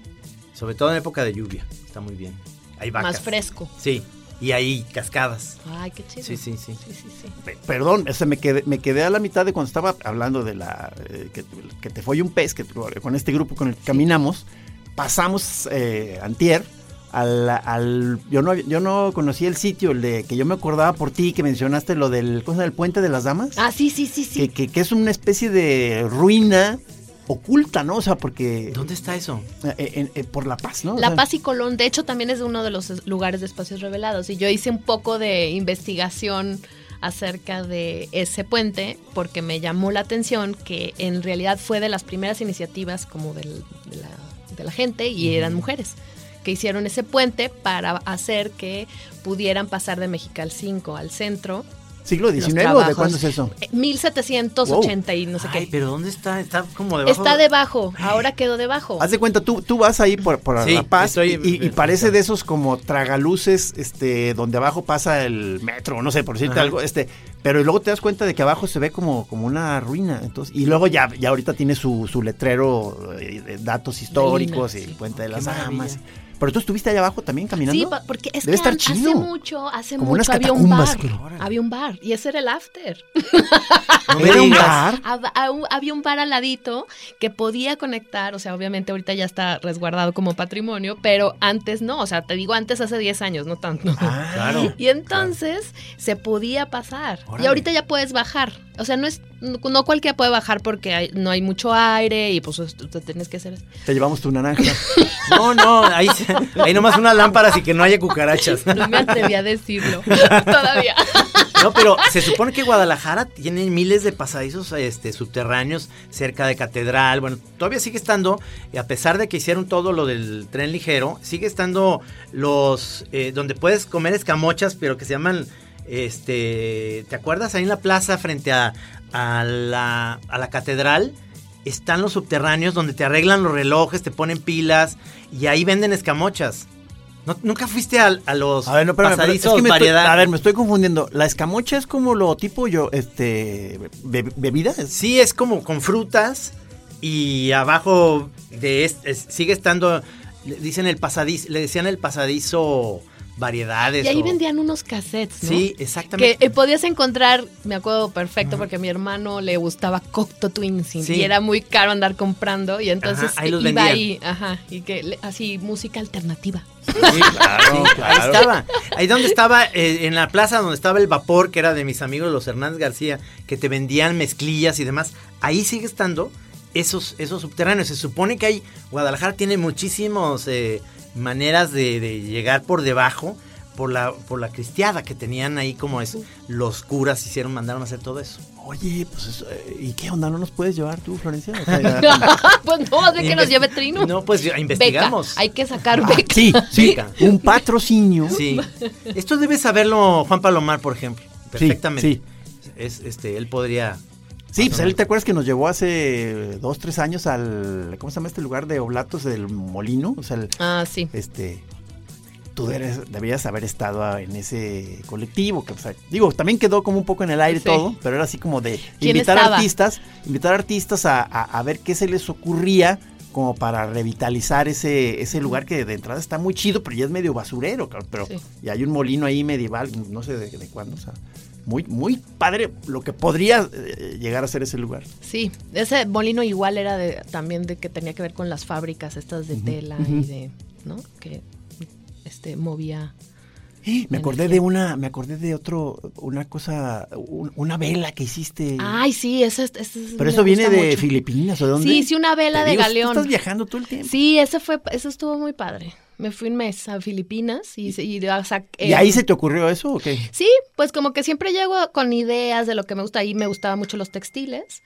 Sobre todo en época de lluvia, está muy bien. Hay vacas. Más fresco. Sí, y hay cascadas. Ay, qué chido. Sí, sí, sí. Sí, sí, sí. pe- Perdón, o sea, me quedé, me quedé a la mitad de cuando estaba hablando de la. eh, que, que te fue un pez, que con este grupo con el que caminamos, pasamos eh, Antier. Al, al- yo no yo no conocía el sitio el de que yo me acordaba por ti que mencionaste lo del cosa del puente de las damas Ah, sí, sí, sí, sí. que, que- que es una especie de ruina oculta, ¿no? O sea, porque... ¿Dónde está eso? eh, eh, eh, por La Paz, ¿no? O La sea, Paz y Colón, de hecho, también es uno de los es- lugares de espacios revelados. Y yo hice un poco de investigación acerca de ese puente porque me llamó la atención que en realidad fue de las primeras iniciativas como del- de, la, de la gente y eran mujeres que hicieron ese puente para hacer que pudieran pasar de Mexical 5 al centro. ¿Siglo XIX o de cuándo es eso? Eh, 1780 y no sé Ay, qué. pero ¿dónde está? Está como debajo. Está debajo, ahora quedó debajo. Haz de cuenta, tú, tú vas ahí por, por Sí, La Paz estoy- y, y parece de esos como tragaluces, este, donde abajo pasa el metro, no sé, por decirte Ajá. algo, este, pero luego te das cuenta de que abajo se ve como, como una ruina, entonces, y luego ya, ya ahorita tiene su, su letrero eh, de datos históricos y sí. Puente de las maravilla. Pero tú estuviste allá abajo también caminando. Sí, porque es Debe que estar chido. hace mucho, hace Como mucho había un bar. claro. Había un bar y ese era el after. No Era un bar. Había un bar al ladito que podía conectar, o sea, obviamente ahorita ya está resguardado como patrimonio, pero antes no, o sea, te digo antes hace 10 años, no tanto. Ah, Claro. Y entonces se podía pasar. Órale. Y ahorita ya puedes bajar. O sea, no es no cualquiera puede bajar porque hay- no hay mucho aire y pues te tienes que hacer Te llevamos tu naranja. No, no, ahí, ahí nomás unas lámparas y que no haya cucarachas. No me atreví a decirlo todavía. No, pero se supone que Guadalajara tiene miles de pasadizos este, subterráneos cerca de Catedral. Bueno, todavía sigue estando, y a pesar de que hicieron todo lo del tren ligero, sigue estando los eh, donde puedes comer escamochas, pero que se llaman, este, ¿te acuerdas? Ahí en la plaza frente a, a la, a la Catedral. Están los subterráneos donde te arreglan los relojes, te ponen pilas y ahí venden escamochas. ¿No- ¿Nunca fuiste a, a los A ver, no, espérame, pero es pasadizos que me estoy- variedad? a ver, me estoy confundiendo. La escamocha es como lo tipo yo, este, be- bebida. Sí, es como con frutas y abajo de este, es- sigue estando, le dicen el pasadizo, le decían el pasadizo variedades. Y ahí o- vendían unos cassettes, ¿no? Sí, Que exactamente. eh, podías encontrar, me acuerdo perfecto, porque a mi hermano le gustaba Cocteau Twins y Sí. era muy caro andar comprando y entonces Ajá, ahí los iba vendían. ahí, ajá, y que así música alternativa. Sí, claro, Ahí estaba. Ahí donde estaba, eh, en la plaza donde estaba el vapor, que era de mis amigos los Hernández García, que te vendían mezclillas y demás. Ahí sigue estando esos, esos subterráneos. Se supone que hay, Guadalajara tiene muchísimas maneras de, de llegar por debajo. Por la, por la cristiada que tenían ahí como es, los curas hicieron, mandaron a hacer todo eso. Oye, pues eso, eh, ¿y qué onda? ¿No nos puedes llevar tú, Florencia? O sea, ya- pues no, de que nos lleve Trino. No, pues ya investigamos. Beca. Hay que sacar beca. sí, sí, Beca. un patrocinio. Sí. Esto debe saberlo Juan Palomar, por ejemplo. Perfectamente. sí. Es, este, él podría. Sí, pues él te acuerdas que nos llevó hace dos, tres años al, ¿cómo se llama este lugar de Oblatos del Molino? O sea, el- Ah, sí. este, tú debías haber estado en ese colectivo, que, o sea, digo, también quedó como un poco en el aire Sí. todo, pero era así como de ¿Quién invitar estaba? artistas, invitar artistas a, a- a ver qué se les ocurría como para revitalizar ese, ese lugar que de entrada está muy chido, pero ya es medio basurero, pero Sí. y hay un molino ahí medieval, no sé de, de cuándo, o sea, muy, muy padre lo que podría eh, llegar a ser ese lugar. Sí, ese molino igual era de, también de que tenía que ver con las fábricas estas de tela y de, ¿no? Que este movía. Me acordé de una, me acordé de otro, una cosa, un- una vela que hiciste. Ay, sí, ese, ese es- pero eso viene de mucho. Filipinas, ¿o de dónde? Sí, sí, una vela Te de digo, tú galeón. estás viajando todo el tiempo. Sí, ese fue, eso estuvo muy padre. Me fui un mes a Filipinas y, se- y, o sea, ¿Y eh, ahí se te ocurrió eso o qué? Sí, pues como que siempre llego con ideas de lo que me gusta. Ahí me gustaban mucho los textiles,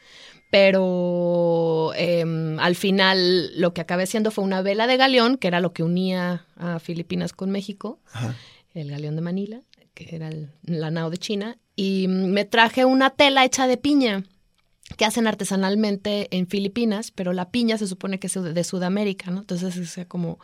pero em, al final lo que acabé haciendo fue una vela de galeón, que era lo que unía a Filipinas con México, Ajá. el galeón de Manila, que era el- la nao de China, y me traje una tela hecha de piña que hacen artesanalmente en Filipinas, pero la piña se supone que es de de Sudamérica, ¿no? Entonces, o sea, como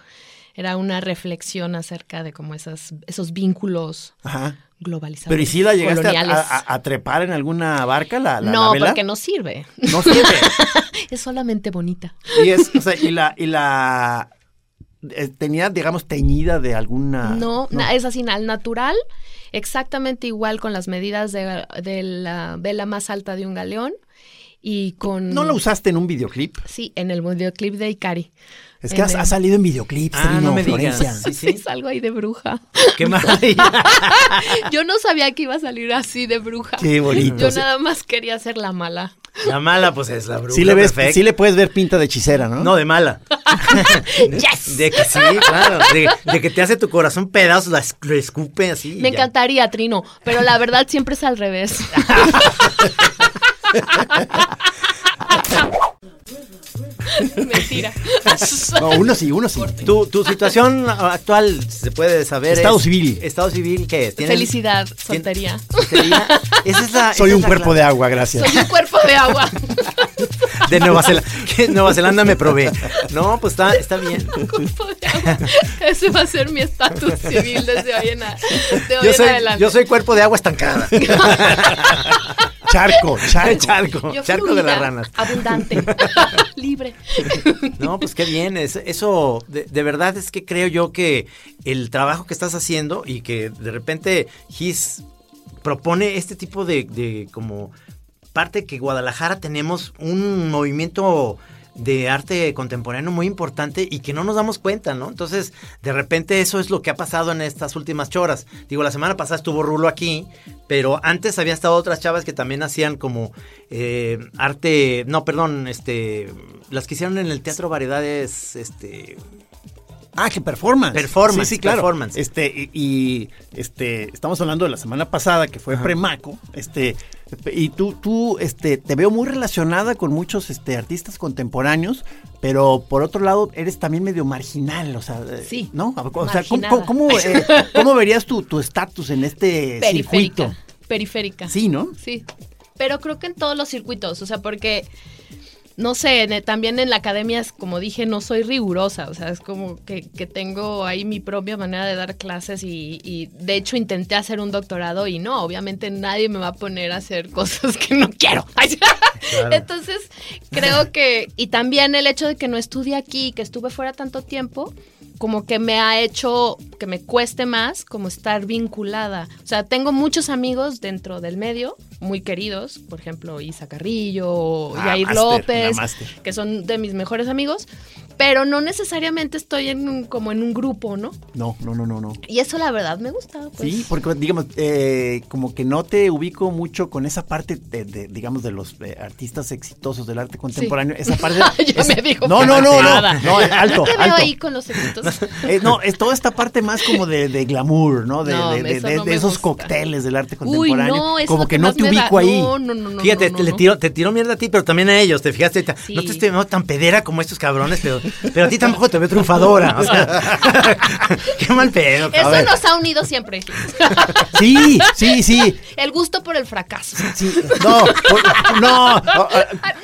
era una reflexión acerca de como esas, esos vínculos Ajá. globalizados. Pero ¿y si la llegaste a, trepar en alguna barca la, la, no, la porque no sirve. No sirve. Es solamente bonita. y es, o sea, y la, y la eh, tenía, digamos, teñida de alguna. no, na- es así, al natural, exactamente igual con las medidas de, de la vela más alta de un galeón y con... ¿No la usaste en un videoclip? Sí, en el videoclip de Ikari. Es que has, el- ha salido en videoclips, Ah, Trino, no me digas. Florencia. Sí, Sí, sí. salgo ahí de bruja. Qué maravilla. Yo no sabía que iba a salir así de bruja. Qué bonito. Yo sí. nada más quería ser la mala. La mala, pues es la bruja. Sí le, ves, perfecta. sí le puedes ver pinta de hechicera, ¿no? No, de mala. Yes. De que sí, claro. De, de que te hace tu corazón pedazos, la lo escupe así. Me ya. encantaría, Trino, pero la verdad siempre es al revés. Mentira. No, uno sí, uno sí. Tu, tu situación actual, se puede saber. Estado es- civil. Estado civil, ¿qué? ¿Tienes- Felicidad, soltería. soltería? Esa es la- Soy esa un es cuerpo clave. de agua, gracias. Soy un cuerpo de agua. De Nueva Zelanda. Que Nueva Zelanda me probé. No, pues está, está bien. cuerpo de agua. Ese va a ser mi estatus civil desde hoy en, a- de hoy Yo en soy, adelante. yo soy cuerpo de agua estancada. Charco, charco. Charco, Yo charco de las ranas. Abundante. Libre. No, pues qué bien. es- eso, de, de verdad es que creo yo que el trabajo que estás haciendo y que de repente Gis propone este tipo de, de como parte que Guadalajara tenemos un movimiento de arte contemporáneo muy importante y que no nos damos cuenta, ¿no? Entonces, de repente eso es lo que ha pasado en estas últimas choras. Digo, la semana pasada estuvo Rulo aquí, pero antes había estado otras chavas que también hacían como eh, arte, no, perdón, este, las que hicieron en el Teatro Variedades, este, Ah, que performance. Performance, Sí, sí, claro. performance. Este, y, y, este, estamos hablando de la semana pasada que fue Premaco. Este, y tú, tú, este, te veo muy relacionada con muchos este, artistas contemporáneos, pero por otro lado, eres también medio marginal, o sea, eh, Sí, ¿no? O sea, ¿cómo, eh, cómo verías tu tu estatus en este circuito? Periférica. Periférica. Sí, ¿no? Sí. Pero creo que en todos los circuitos, o sea, porque no sé, en- también en la academia, es, como dije, no soy rigurosa, o sea, es como que, que tengo ahí mi propia manera de dar clases y, y, de hecho intenté hacer un doctorado y no, obviamente nadie me va a poner a hacer cosas que no quiero. Entonces, creo que, y también el hecho de que no estudie aquí, que estuve fuera tanto tiempo, como que me ha hecho que me cueste más como estar vinculada. O sea, tengo muchos amigos dentro del medio, muy queridos, por ejemplo, Isa Carrillo, Ah, Yair López, que son de mis mejores amigos, pero no necesariamente estoy en un- como en un grupo, ¿no? No, no, no, no, no. Y eso la verdad me gusta. Pues. Sí, porque digamos, eh, como que no te ubico mucho con esa parte de, de, digamos, de los eh, artistas exitosos del arte contemporáneo. Esa parte. Me dijo no, no, no, no, no, alto, te veo alto. ahí con los éxitos. Eh, no, es toda esta parte más como de, de glamour, ¿no? De, No, eso esos gusta. cócteles del arte Uy, contemporáneo. no, eso como lo que no te da- ubico ahí. No, no, no. Fíjate, no, te, le tiró, te tiró mierda a ti, pero también a ellos. Te fijaste. Sí. No te estoy viendo tan pedera como estos cabrones, pero, pero a ti tampoco te veo triunfadora. O sea, qué mal pedo. Eso nos ha unido siempre. Sí, sí, sí. El gusto por el fracaso. sí. No, no,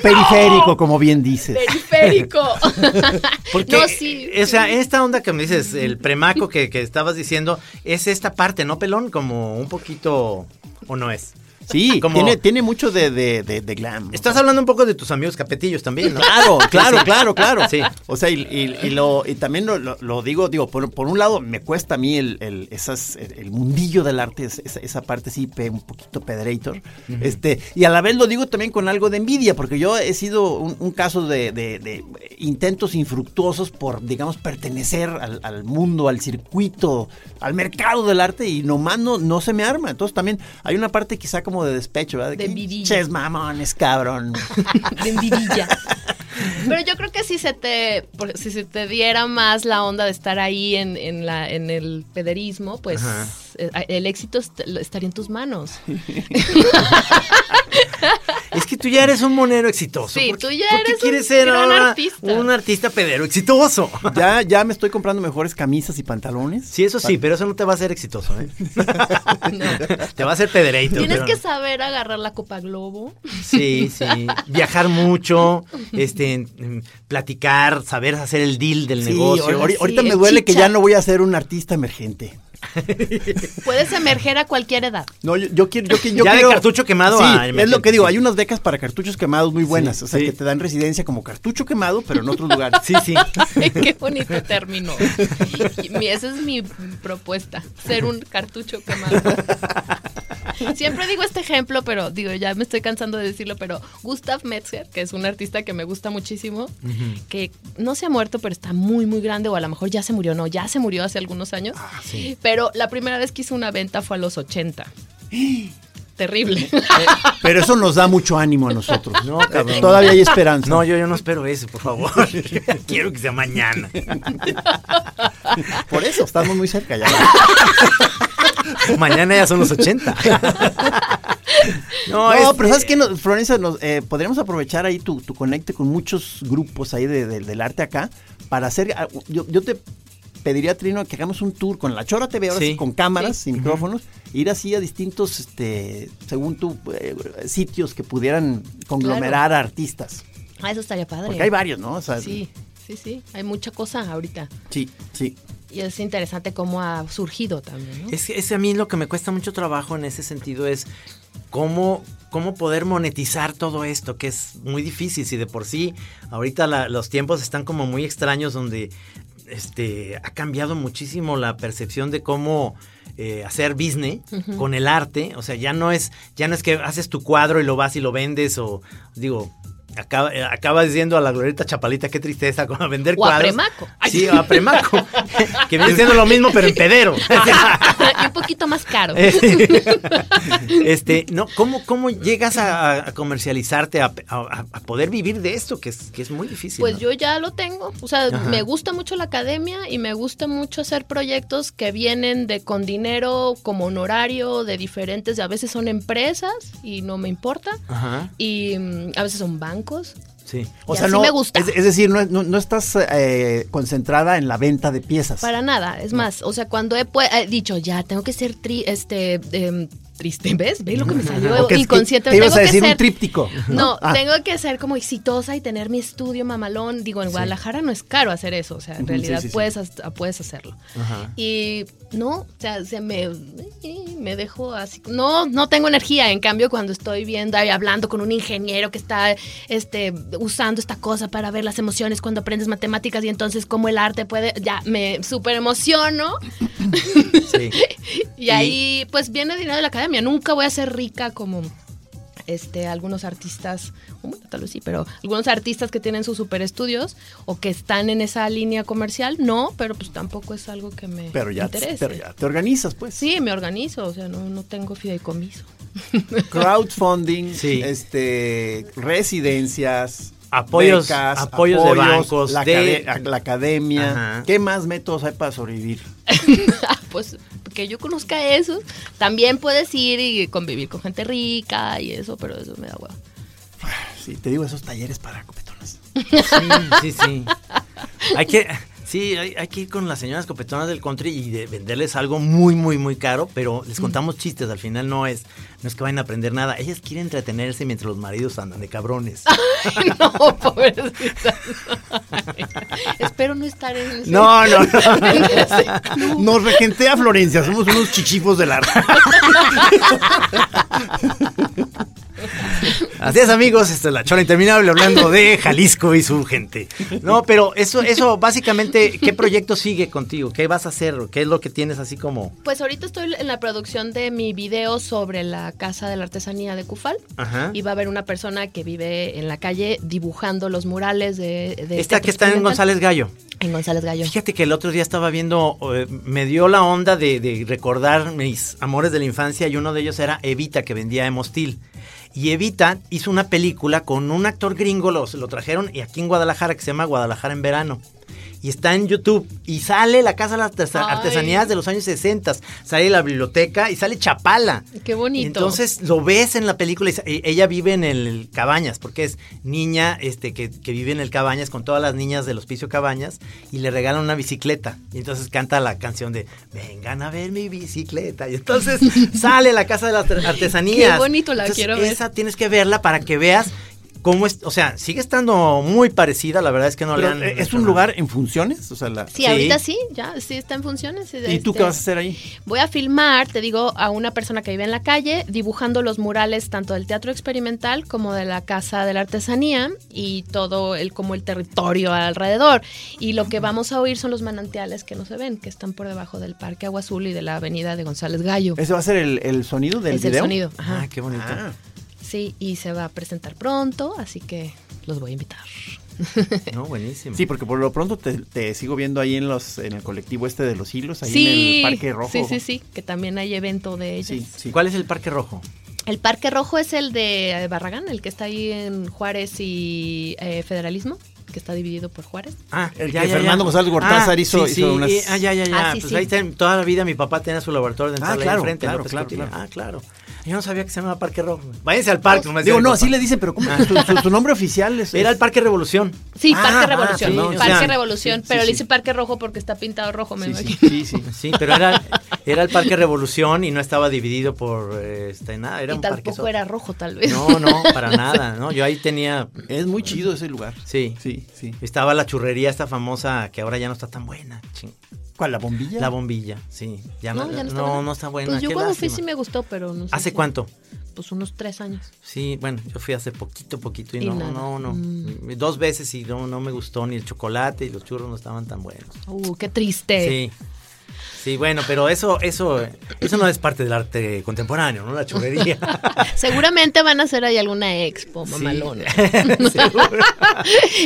periférico, como bien dices. Periférico. Porque, no, sí. o sea, esta onda que me dices, el premaco que, que estabas diciendo, es esta parte, ¿no, pelón? Como un poquito, ¿o no es? Sí, Como- tiene, tiene mucho de, de, de, de glam. Estás hablando un poco de tus amigos capetillos también, ¿no? Claro, claro, claro, claro. Sí. O sea, y, y- y lo, y también lo, lo- lo digo, digo, por, por un lado me cuesta a mí el, el, esas, el, el mundillo del arte, es- esa, esa parte sí, pe- un poquito pederator. este, y a la vez lo digo también con algo de envidia, porque yo he sido un, un caso de, de- de intentos infructuosos por, digamos, pertenecer al, al mundo, al circuito, al mercado del arte, y nomás no, no se me arma. Entonces también hay una parte quizá como de despecho, ¿verdad? De que, envidilla. Ches mamones, cabrón. de envidilla. Pero yo creo que si se te por- si se te diera más la onda de estar ahí en, en la en el pederismo, pues Ajá. Eh, el éxito est- estaría en tus manos. Es que tú ya eres un monero exitoso. Sí, ¿Por qué- tú ya por qué eres un quieres ser gran ahora artista. un artista pedero exitoso? Ya, ya me estoy comprando mejores camisas y pantalones. Sí, eso sí, pero eso no te va a hacer exitoso, ¿eh? Te va a hacer pedereito. Tienes que no. saber agarrar la copa globo. Sí, sí. Viajar mucho, este, platicar, saber hacer el deal del Sí, negocio. ahori- Sí, ahorita me el duele que ya no voy a ser un artista emergente. Puedes emerger a cualquier edad. No, yo, yo quiero, yo, Ya de quiero- cartucho quemado Sí, a es lo que digo. Hay unas becas para cartuchos quemados muy buenas, Sí, o sea, sí. que te dan residencia como cartucho quemado, pero en otros lugares. Sí, sí. Ay, qué bonito término. Y esa es mi propuesta, ser un cartucho quemado. Siempre digo este ejemplo, pero digo, ya me estoy cansando de decirlo, pero Gustav Metzger, que es un artista que me gusta muchísimo, que no se ha muerto, pero está muy, muy grande, o a lo mejor ya se murió, no, ya se murió hace algunos años. Ah, sí. Pero la primera vez que hizo una venta fue a los 80. terrible. Pero eso nos da mucho ánimo a nosotros. No, cabrón. Todavía hay esperanza. No, yo, yo no espero eso, por favor. Quiero que sea mañana. Por eso, estamos muy cerca ya. Mañana ya son los 80. No, este- pero ¿sabes qué? No, Florencia, nos, eh, podríamos aprovechar ahí tu, tu conecte con muchos grupos ahí de- de- del arte acá para hacer... ah, Yo, yo te pediría, Trino, que hagamos un tour con la Chora TV, ahora Sí. sí, con cámaras Sí. y micrófonos, ir así a distintos, este, según tú, eh, sitios que pudieran conglomerar a artistas. Ah, eso estaría padre. Porque hay varios, ¿no? O sea, Sí, sí, sí. Hay mucha cosa ahorita. Sí, sí. Y es interesante cómo ha surgido también, ¿no? Es, es a mí lo que me cuesta mucho trabajo en ese sentido es cómo, cómo poder monetizar todo esto, que es muy difícil. Si de por sí ahorita la- los tiempos están como muy extraños donde este, ha cambiado muchísimo la percepción de cómo eh, hacer business con el arte. O sea, ya no es, ya no es que haces tu cuadro y lo vas y lo vendes o digo. Acaba, eh, acaba diciendo a la glorieta Chapalita, qué tristeza, con vender O a cuadros. Premaco. Sí, a Premaco. que viene siendo lo mismo, pero en pedero. y un poquito más caro. este, no, ¿cómo, cómo llegas a, a comercializarte, a, a- a poder vivir de esto, que es, que es muy difícil? Pues ¿no? yo ya lo tengo. O sea, Ajá. me gusta mucho la academia y me gusta mucho hacer proyectos que vienen de con dinero como honorario de diferentes, a veces son empresas y no me importa. Ajá, Y mm, a veces son bancos. Sí. O Y sea, así no, me gusta. Es, es decir, no, no- no estás eh, concentrada en la venta de piezas. Para nada. Es más, o sea, cuando he dicho, ya, tengo que ser tri- este, em, triste, ¿ves? ¿Ves lo que me salió que inconsciente? Te ibas Tengo a decir un tríptico. No, Ah. tengo que ser como exitosa y tener mi estudio mamalón. Digo, en Guadalajara no es caro hacer eso, o sea, en realidad sí, sí, sí. puedes, ha- puedes hacerlo. Ajá. Y no, o sea, se me, me dejo así. No, no tengo energía. En cambio, cuando estoy viendo y hablando con un ingeniero que está este, usando esta cosa para ver las emociones cuando aprendes matemáticas y entonces cómo el arte puede, ya me súper emociono. Sí. Y ahí, pues viene dinero de la academia. Nunca voy a ser rica como este algunos artistas, bueno, tal vez sí, pero algunos artistas que tienen sus super estudios o que están en esa línea comercial, no, pero pues tampoco es algo que me Pero ya, interese. pero ya te organizas, pues. Sí, me organizo, o sea, no, no tengo fideicomiso. Crowdfunding, Sí. este, residencias, Apoyos- becas, apoyos de bancos, la, de- la academia. Ajá. ¿Qué más métodos hay para sobrevivir? pues que yo conozca eso. También puedes ir y convivir con gente rica y eso, pero eso me da huevo. Sí, te digo, esos talleres para copetonas. Sí, sí, sí. Hay que, sí, hay, hay que ir con las señoras copetonas del country y de venderles algo muy, muy, muy caro, pero les contamos chistes. Al final no es, no es que vayan a aprender nada. Ellas quieren entretenerse mientras los maridos andan de cabrones. Ay, no, pobrecita. Espero no estar en ese- No, no, no. en ese club. Nos regentea Florencia, somos unos chichifos del arte. Así es, amigos, esta es la chola interminable hablando de Jalisco y su gente. No, pero eso, eso, básicamente, ¿qué proyecto sigue contigo? ¿Qué vas a hacer? ¿Qué es lo que tienes así como? Pues ahorita estoy en la producción de mi video sobre la Casa de la Artesanía de Cufal. Ajá. Y va a haber una persona que vive en la calle dibujando los murales de... de Esta que está en. González Gallo. En González Gallo. Fíjate que el otro día estaba viendo, eh, me dio la onda de, de recordar mis amores de la infancia y uno de ellos era Evita que vendía Hemostil. Y Evita hizo una película con un actor gringo, lo, lo trajeron y aquí en Guadalajara que se llama Guadalajara en verano. Y está en YouTube. Y sale la Casa de las Ay. Artesanías de los años 60. Sale la biblioteca y sale Chapala. Qué bonito. Entonces lo ves en la película y y ella vive en el Cabañas, porque es niña este, que, que vive en el Cabañas con todas las niñas del hospicio Cabañas y le regalan una bicicleta. Y entonces canta la canción de Vengan a ver mi bicicleta. Y entonces sale la Casa de las Arte- Artesanías. Qué bonito, la Entonces, quiero ver. Esa tienes que verla para que veas cómo es, o sea, sigue estando muy parecida, la verdad es que no Pero, le han ¿Es un lugar en funciones? O sea, la- Sí, ahorita sí, ya, sí está en funciones. ¿Y tú Este, qué vas a hacer ahí? Voy a filmar, te digo, a una persona que vive en la calle, dibujando los murales tanto del teatro experimental como de la casa de la artesanía y todo el como el territorio alrededor. Y lo que vamos a oír son los manantiales que no se ven, que están por debajo del Parque Agua Azul y de la avenida de González Gallo. ¿Ese va a ser el, el sonido del es el video? sonido. Ajá. Ah, qué bonito. Ah. Sí, y se va a presentar pronto, así que los voy a invitar. No, buenísimo. Sí, porque por lo pronto te, te sigo viendo ahí en los en el colectivo este de los hilos, ahí sí, en el Parque Rojo. sí, sí, sí, que también hay evento de ellas. Sí, sí. ¿Cuál es el Parque Rojo? El Parque Rojo es el de Barragán, el que está ahí en Juárez y eh, Federalismo, que está dividido por Juárez. Ah, El que Fernando González Gortázar Ah, hizo- sí, sí, hizo unas- ah, ya, ya, ya. Ah, sí, pues sí. ahí toda la vida mi papá tenía su laboratorio dental Ah, claro, enfrente, en claro, López claro, claro. Ah, claro. Yo no sabía que se llamaba Parque Rojo. Váyanse al parque. nomás Digo, decía mi no, así le dicen, pero ¿cómo? Su, su- su nombre oficial es... Era el Parque Revolución. Sí, Ah, Parque ah, Revolución. o Parque sea, Revolución, sí, pero sí, le sí. hice Parque Rojo porque está pintado rojo, me Sí, sí, imagino. sí, sí. Sí, pero era, era el Parque Revolución y no estaba dividido por este, nada. Era y un tampoco era rojo, tal vez. No, no, para nada. ¿no? Yo ahí tenía. Es muy chido ese lugar. Sí. Sí, sí. Estaba la churrería esta famosa que ahora ya no está tan buena. ching. ¿Cuál, la bombilla? La bombilla, sí. Ya No, no, ya no está no, buena. no está buena. Pues yo qué cuando fui sí me gustó, pero no sé. ¿Hace si- cuánto? Pues unos tres años. Sí, bueno, yo fui hace poquito, poquito y, Y no, nada. no, no. Mm. Dos veces y no, no me gustó ni el chocolate y los churros no estaban tan buenos. Uh, qué triste. Sí. Sí, bueno, pero eso, eso, eso no es parte del arte contemporáneo, ¿no? La churrería. Seguramente van a hacer ahí alguna expo, Sí. mamalona. Seguro.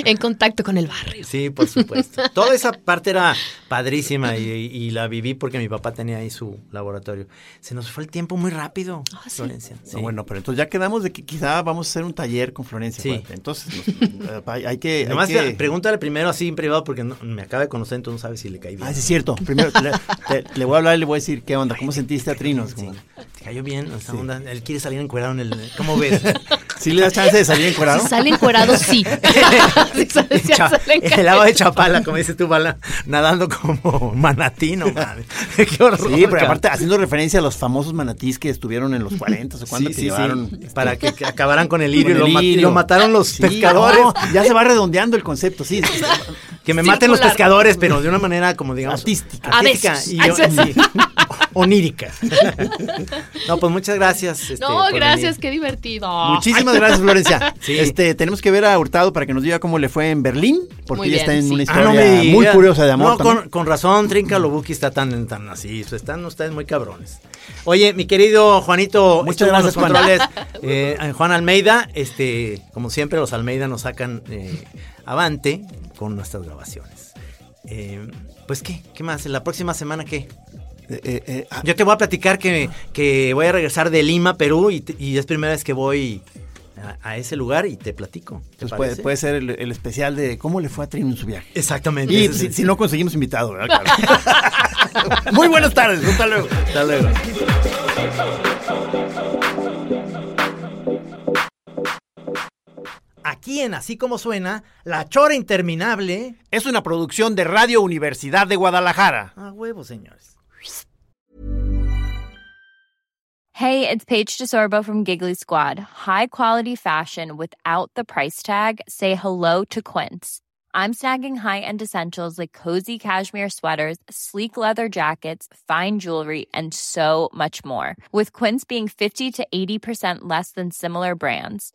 en contacto con el barrio. Sí, por supuesto. Toda esa parte era padrísima y, y la viví porque mi papá tenía ahí su laboratorio. Se nos fue el tiempo muy rápido, Ah, sí. Florencia. No, Sí. bueno, pero entonces ya quedamos de que quizá vamos a hacer un taller con Florencia. Sí. Entonces, nos- eh, hay, hay que... hay Nomás que- pregúntale primero así en privado porque no- me acaba de conocer, entonces no sabe si le caí bien. Ah, sí es cierto. Primero te- le voy a hablar y le voy a decir qué onda, cómo sentiste a Trinos. Sí. Como- ¿Te cayó bien? esa onda? Él quiere salir encuerado en el... ¿Cómo ves? ¿Sí le das chance de salir encuerado? Si sale encuerado, sí. Si sale- si Cha- sale el agua de Chapala, como dices tú, bala, nadando como manatino, man. Qué horror. Sí, pero aparte haciendo referencia a los famosos manatís que estuvieron en los 40 o sí. llevaron... este, Para que, que acabaran con el lirio, con y lo, el ma- y lirio. lo mataron los Sí, pescadores. no, ya se va redondeando el concepto, sí. Que me maten los pescadores, pero de una manera como digamos Artística. Artística veces. y yo- Ay, sí. sí, onírica. No, pues muchas gracias. este, No, gracias, venir. qué divertido. Muchísimas gracias, Florencia. Sí. Este, tenemos que ver a Hurtado para que nos diga cómo le fue en Berlín, porque Muy ella está en sí. una Ah, historia no me muy curiosa de amor. No, con, con razón, Trinca Lobuki está tan, tan así. Están ustedes muy cabrones. Oye, mi querido Juanito, Muchas gracias, Juan. controles. eh, Juan Almeida, este, como siempre, los Almeida nos sacan eh, avante con nuestras grabaciones. Eh, pues, ¿qué? ¿Qué más? ¿La próxima semana qué? Eh, eh, ah, Yo te voy a platicar que, que voy a regresar de Lima, Perú, y, y es primera vez que voy a, a ese lugar y te platico. ¿Te pues puede, ser el, el especial de cómo le fue a Trino en su viaje. Exactamente. Y si, no conseguimos invitado, ¿verdad? Claro. Muy buenas tardes, hasta luego. Hasta luego. Aquí en Así Como Suena, La Chora Interminable. Es una producción de Radio Universidad de Guadalajara. A huevo, señores. Hey, it's Paige DeSorbo from Giggly Squad. High quality fashion without the price tag. Say hello to Quince. I'm snagging high-end essentials like cozy cashmere sweaters, sleek leather jackets, fine jewelry, and so much more. With Quince being 50 to 80% less than similar brands.